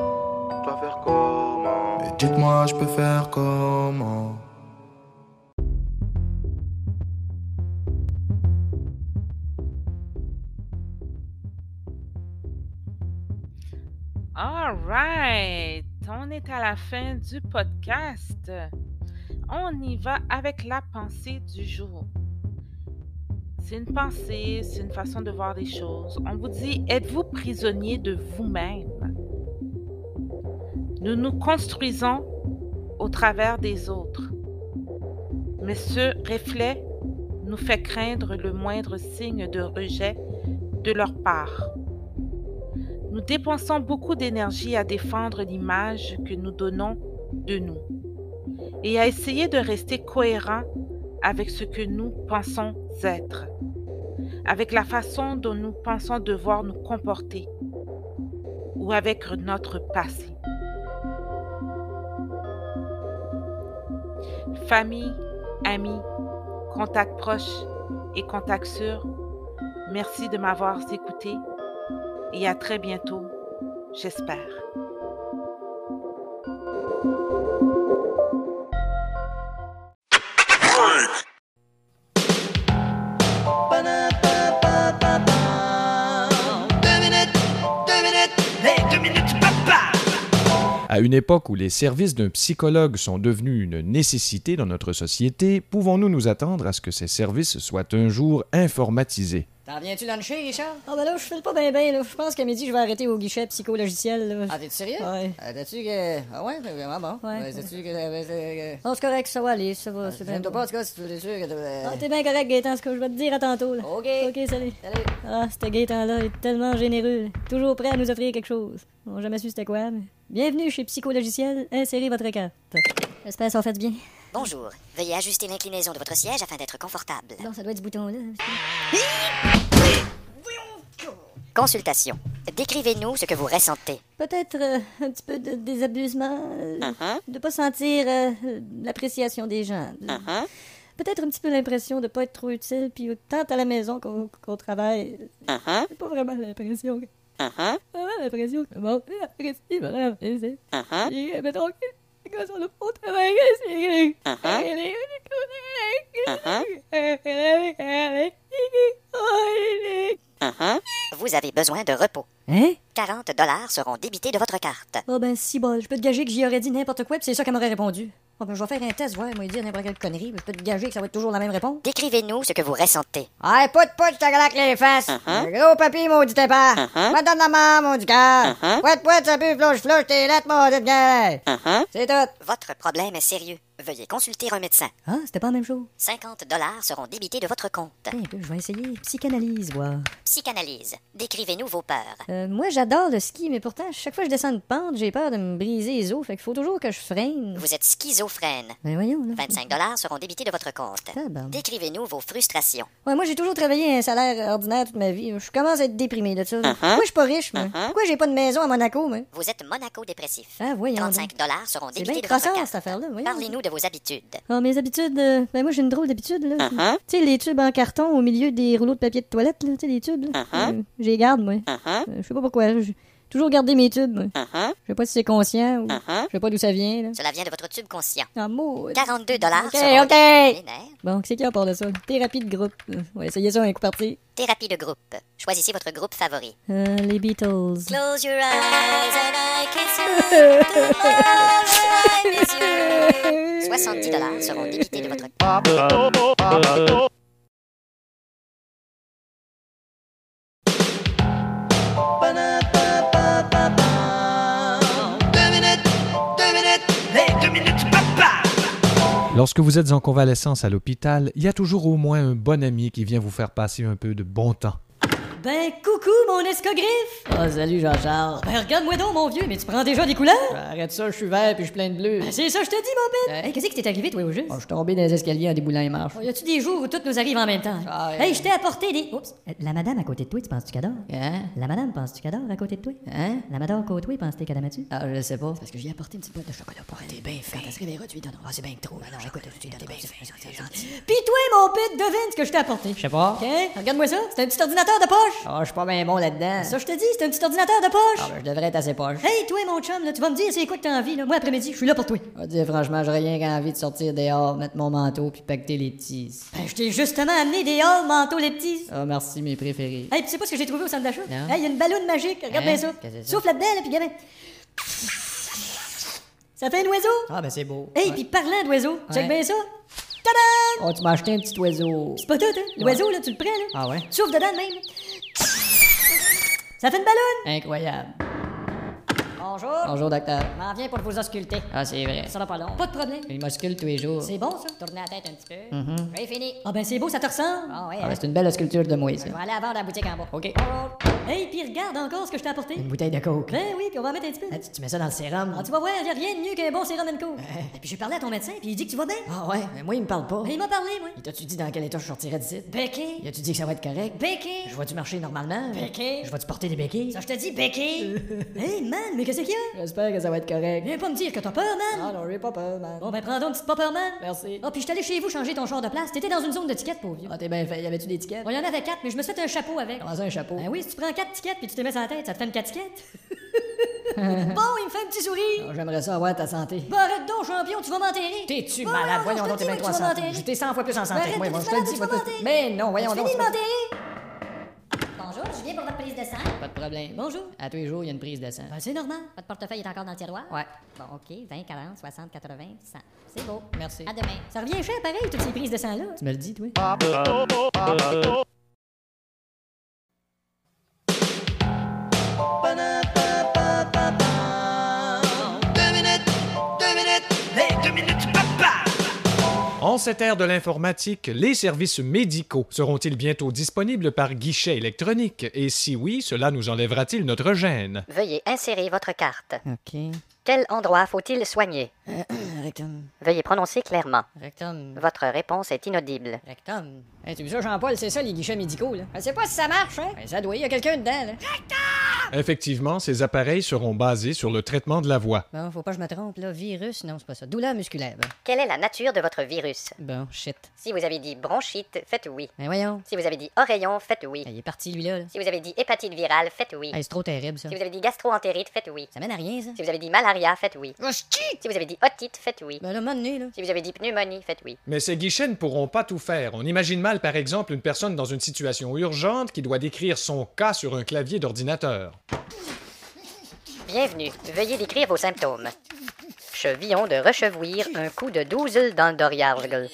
Je dois faire comment? Et dites-moi je peux faire comment? All right, on est à la fin du podcast. On y va avec la pensée du jour. C'est une pensée, c'est une façon de voir les choses. On vous dit, êtes-vous prisonnier de vous-même? Nous nous construisons au travers des autres. Mais ce reflet nous fait craindre le moindre signe de rejet de leur part. Nous dépensons beaucoup d'énergie à défendre l'image que nous donnons de nous et à essayer de rester cohérents avec ce que nous pensons être, avec la façon dont nous pensons devoir nous comporter ou avec notre passé. Famille, amis, contacts proches et contacts sûrs, merci de m'avoir écouté et à très bientôt, j'espère. À une époque où les services d'un psychologue sont devenus une nécessité dans notre société, pouvons-nous nous attendre à ce que ces services soient un jour informatisés? T'en viens-tu luncher, Richard? Ah ben là, je file pas bien ben là. Je pense qu'à midi, je vais arrêter au guichet psychologiciel. Là. Ah, t'es sérieux? Ouais. Ah, T'as-tu que. Ah ouais, vraiment bon. Ouais. T'as-tu que. euh, euh, Non, c'est correct, ça va aller, ça va. c'est bien bon. pas, en tout cas, si tu es sûr que. t'as- Ah, t'es bien correct, Gaëtan, ce que je vais te dire à tantôt. Là. OK. OK, salut. Salut. Ah, ce Gaëtan-là est tellement généreux. Toujours prêt à nous offrir quelque chose. On n'a jamais su c'était quoi, mais Bienvenue chez Psychologiciel. Insérez votre carte. J'espère que ça en fait bien. Bonjour. Veuillez ajuster l'inclinaison de votre siège afin d'être confortable. Bon, ça doit être ce bouton-là. Consultation. Décrivez-nous ce que vous ressentez. Peut-être euh, un petit peu de désabusement. euh, Uh-huh. De pas sentir euh, l'appréciation des gens. Uh-huh. Peut-être un petit peu l'impression de pas être trop utile, puis tant à la maison qu'on qu'on travaille. Uh-huh. J'ai pas vraiment l'impression. Uh-huh. Vraiment l'impression que bon, c'est- Uh-huh. Vous avez besoin de repos. Hein? 40 dollars seront débités de votre carte. Oh ben si bon, je peux te gager que j'y aurais dit n'importe quoi, puis c'est ça qu'elle m'aurait répondu. Oh ben je vais faire un test, voir, moi dire n'importe quelle connerie, mais je peux te gager que ça va être toujours la même réponse. Décrivez-nous ce que vous ressentez. Hey, pout, pout, je te les fesses. Uh-huh. Gros papy, maudit pas. Uh-huh. Madame la maman, maudit cœur. Uh-huh. Pouet, pouet, ça pue, flouche, flouche, t'es lettre, maudite gueule. Uh-huh. C'est tout. Votre problème est sérieux. Veuillez consulter un médecin. Ah, c'était pas la même chose. 50 dollars seront débités de votre compte. Un peu, je vais essayer. Psychanalyse, voir. Psychanalyse. Décrivez-nous vos peurs. Euh, moi, j'adore le ski, mais pourtant, chaque fois que je descends une pente, j'ai peur de me briser les os, fait qu'il faut toujours que je freine. Vous êtes schizophrène. Ben voyons, là. 25 dollars seront débités de votre compte. Décrivez-nous vos frustrations. Ouais, moi, j'ai toujours travaillé un salaire ordinaire toute ma vie. Je commence à être déprimé de ça. Uh-huh. Pourquoi je suis pas riche, moi? Uh-huh. Pourquoi j'ai pas de maison à Monaco, moi? Vous êtes monaco-dépressif. Ah, voyons 35 dollars seront débités de votre carte. cette affaire-là. Parlez-nous de vos habitudes. Ah, mes habitudes, euh, ben moi j'ai une drôle d'habitude là. Uh-huh. Tu sais les tubes en carton au milieu des rouleaux de papier de toilette là, tu sais les tubes là. Uh-huh. Euh, je les garde moi. Uh-huh. Euh, je sais pas pourquoi, toujours gardé mes tubes. moi. Uh-huh. Je sais pas si c'est conscient ou Uh-huh. je sais pas d'où ça vient là. Cela vient de votre tube conscient. Ah mot. 42 dollars OK, OK. Bon, c'est qui à part de ça? Thérapie de groupe. On va essayer ça un coup parti. Thérapie de groupe. Choisissez votre groupe favori. Euh, les Beatles. Close your eyes and I kiss you. Tomorrow I miss you. 70 dollars seront débités de votre Deux Lorsque vous êtes en convalescence à l'hôpital, il y a toujours au moins un bon ami qui vient vous faire passer un peu de bon temps. Ben coucou mon escogriffe. Oh, salut Jean-Charles. Ben regarde-moi donc mon vieux, mais tu prends déjà des couleurs? Arrête ça, je suis vert puis je suis plein de bleu. Ben, C'est ça je te dis mon père. Ouais. Hey, qu'est-ce qui t'est arrivé toi au juste? Oh, je suis tombé dans les escaliers en déboulant les marches. Oh, y a-tu des jours où tout nous arrive en même temps? Ah. Hey, je t'ai apporté des. Oups! Euh, La madame à côté de toi, tu penses-tu qu'elle? Hein? La madame, penses-tu qu'elle à côté de toi? Hein? La madame à côté de toi, penses-tu qu'elle tu Ah, je sais pas. Parce que j'ai apporté une petite boîte de chocolat pour elle. T'es bien fin. Quand elle se réveillera, tu lui donneras. Ah, c'est bien que trop. Ben non, écoute, tu lui donneras. Pis toi, mon pit, devine ce que je t'ai apporté. Je sais pas. OK? Regarde-moi ça. C'est un petit ordinateur de poche. Ah, je suis pas bien bon là-dedans. Ça, je te dis, c'est un petit ordinateur de poche. Ah, ben, je devrais être assez poche. Hey, toi, mon chum, là, tu vas me dire c'est quoi que t'as envie, là. Moi, après-midi, je suis là pour toi. Vais dire, franchement, j'ai rien qu'envie de sortir dehors, mettre mon manteau puis pacter les petits. Ben, je t'ai justement amené des halls, manteaux, les petits. Ah, merci, mes préférés. Hey, tu sais pas ce que j'ai trouvé au centre d'achat? Non. Hey, y a une ballonne magique. Regarde Hein? bien ça. Qu'est-ce que c'est ça? Souffle là-dedans, là, puis gamin. Ça fait un oiseau? Ah, ben c'est beau. Hey, Ouais. puis parlant d'oiseau, check Ouais. bien ça. Tadam! Oh, tu m'as acheté un petit oiseau. C'est pas tout, hein? L'oiseau, là, tu le prends, là. Ah ouais? Souffle dedans de même. Ça fait une ballonne. Incroyable. Bonjour. Bonjour, docteur. M'en viens pour vous ausculter. Ah, c'est vrai. Ça sera pas long. Pas de problème. Il m'ausculte tous les jours. C'est bon, ça? Tournez la tête un petit peu. J'ai fini. Ah, ben c'est beau, ça te ressemble. Ah, ouais, c'est une belle sculpture de moi, ça. Je vais aller avant la boutique en bas. OK. Hey, puis regarde encore ce que je t'ai apporté. Une bouteille de coke. Ben oui, puis on va en mettre un petit peu. Ah, tu, tu mets ça dans le sérum. Ah, tu vas voir, y a rien de mieux qu'un bon sérum co. Et puis j'ai parlé à ton médecin, puis il dit que tu vas bien. Ah ouais, mais moi, il me parle pas. Il m'a parlé, moi. Il t'a-tu dit dans quel état je sortirais d'ici? Béqué. Il a-tu dit que ça va être correct? Béqué. Je vois-tu marcher normalement? Béqué. Je vais-tu porter des béquilles? Ça, je te dis, béqué. hey, man, mais qu'est-ce qu'il y a? J'espère que ça va être correct. Viens pas me dire que t'as peur, man. Ah non, j'ai pas peur, man. Bon, ben prends donc une petite popper, man. Merci. Ah, puis je allé chez vous changer ton char de place. T'étais dans une zone de tickets, pauvre vieux. Ah, t'es bien fait. Y avait-tu des tickets? Bon, il y en avait quatre, mais je me suis fait un chapeau avec. Comment ça, un chapeau? Ben oui, si tu prends quatre tickets puis tu te mets sur la tête, ça te fait une quatre tickets. bon, il me fait un petit sourire. Ah, J'aimerais ça avoir ta santé. Ben arrête donc, champion, tu vas m'enterrer. T'es-tu Ben malade? non, Voyons donc, te t'es bien que trop tu en vas santé. m'enterrer. J'étais 100 fois plus en santé. Moi, t'es moi, je te le dis. Mais non, voyons donc. finis de m'enterrer. Bonjour, je viens pour votre prise de sang. Pas de problème. Bonjour. À tous les jours, il y a une prise de sang. Ben c'est normal. Votre portefeuille est encore dans le tiroir? Ouais. Bon, OK. 20, 40, 60, 80, 100. C'est beau. Merci. À demain. Ça revient cher pareil, toutes ces prises de sang-là. Tu me le dis, toi? En cette ère de l'informatique, les services médicaux seront-ils bientôt disponibles par guichet électronique? Et si oui, cela nous enlèvera-t-il notre gêne? Veuillez insérer votre carte. OK. Quel endroit faut-il soigner? Rectum. Veuillez prononcer clairement. Rectum. Votre réponse est inaudible. Rectum. Hey, tu vu ça, Jean-Paul? C'est ça, les guichets médicaux, là. Je sais pas si ça marche, hein? Ben, ça doit, il y a quelqu'un dedans, là. Effectivement, ces appareils seront basés sur le traitement de la voix. Bon, faut pas que je me trompe, là. Virus, non, c'est pas ça. Douleur musculaire. Quelle est la nature de votre virus? bon shit. Si vous avez dit bronchite, faites oui. Ben voyons. Si vous avez dit oreillon, faites oui. Il est parti, lui, là. là. Si vous avez dit hépatite virale, faites oui. C'est trop terrible, ça. Si vous avez dit gastro-entérite, faites oui. Ça mène à rien, ça. Si vous avez dit malaria, faites oui. Hostie! Si vous avez dit otite, faites oui. Ben là. Si vous avez dit pneumonie, faites oui. Mais ces guichets ne pourront pas tout faire. On imagine mal, par exemple, une personne dans une situation urgente qui doit décrire son cas sur un clavier d'ordinateur. Bienvenue. Veuillez décrire vos symptômes. Chevillon de rechevouir, un coup de douze dans le doriargle.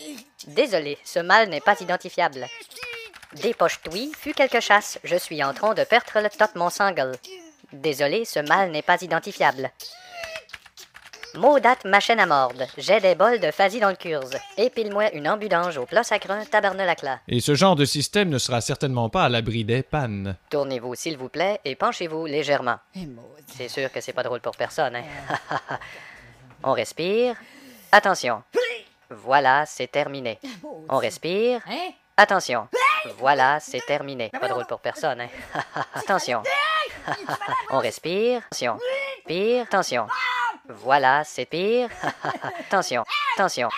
Désolé, ce mal n'est pas identifiable. Dépoche-toi, fut quelque chasse, je suis en train de perdre le tot mon sangle. Désolé, ce mal n'est pas identifiable. Maudate ma chaîne à mordre, j'ai des bols de phasie dans le curse. Épile-moi une ambulange au plat sacrin, tabarnelacla. Et ce genre de système ne sera certainement pas à l'abri des pannes. Tournez-vous, s'il vous plaît, et penchez-vous légèrement. Eh. C'est sûr que c'est pas drôle pour personne, hein? On respire. Attention. Voilà, c'est terminé. On respire. Hein? Attention. Voilà, c'est terminé. Pas drôle pour personne, hein? Attention. On respire. Attention. Pire. Attention. Voilà, c'est pire. Attention. Attention.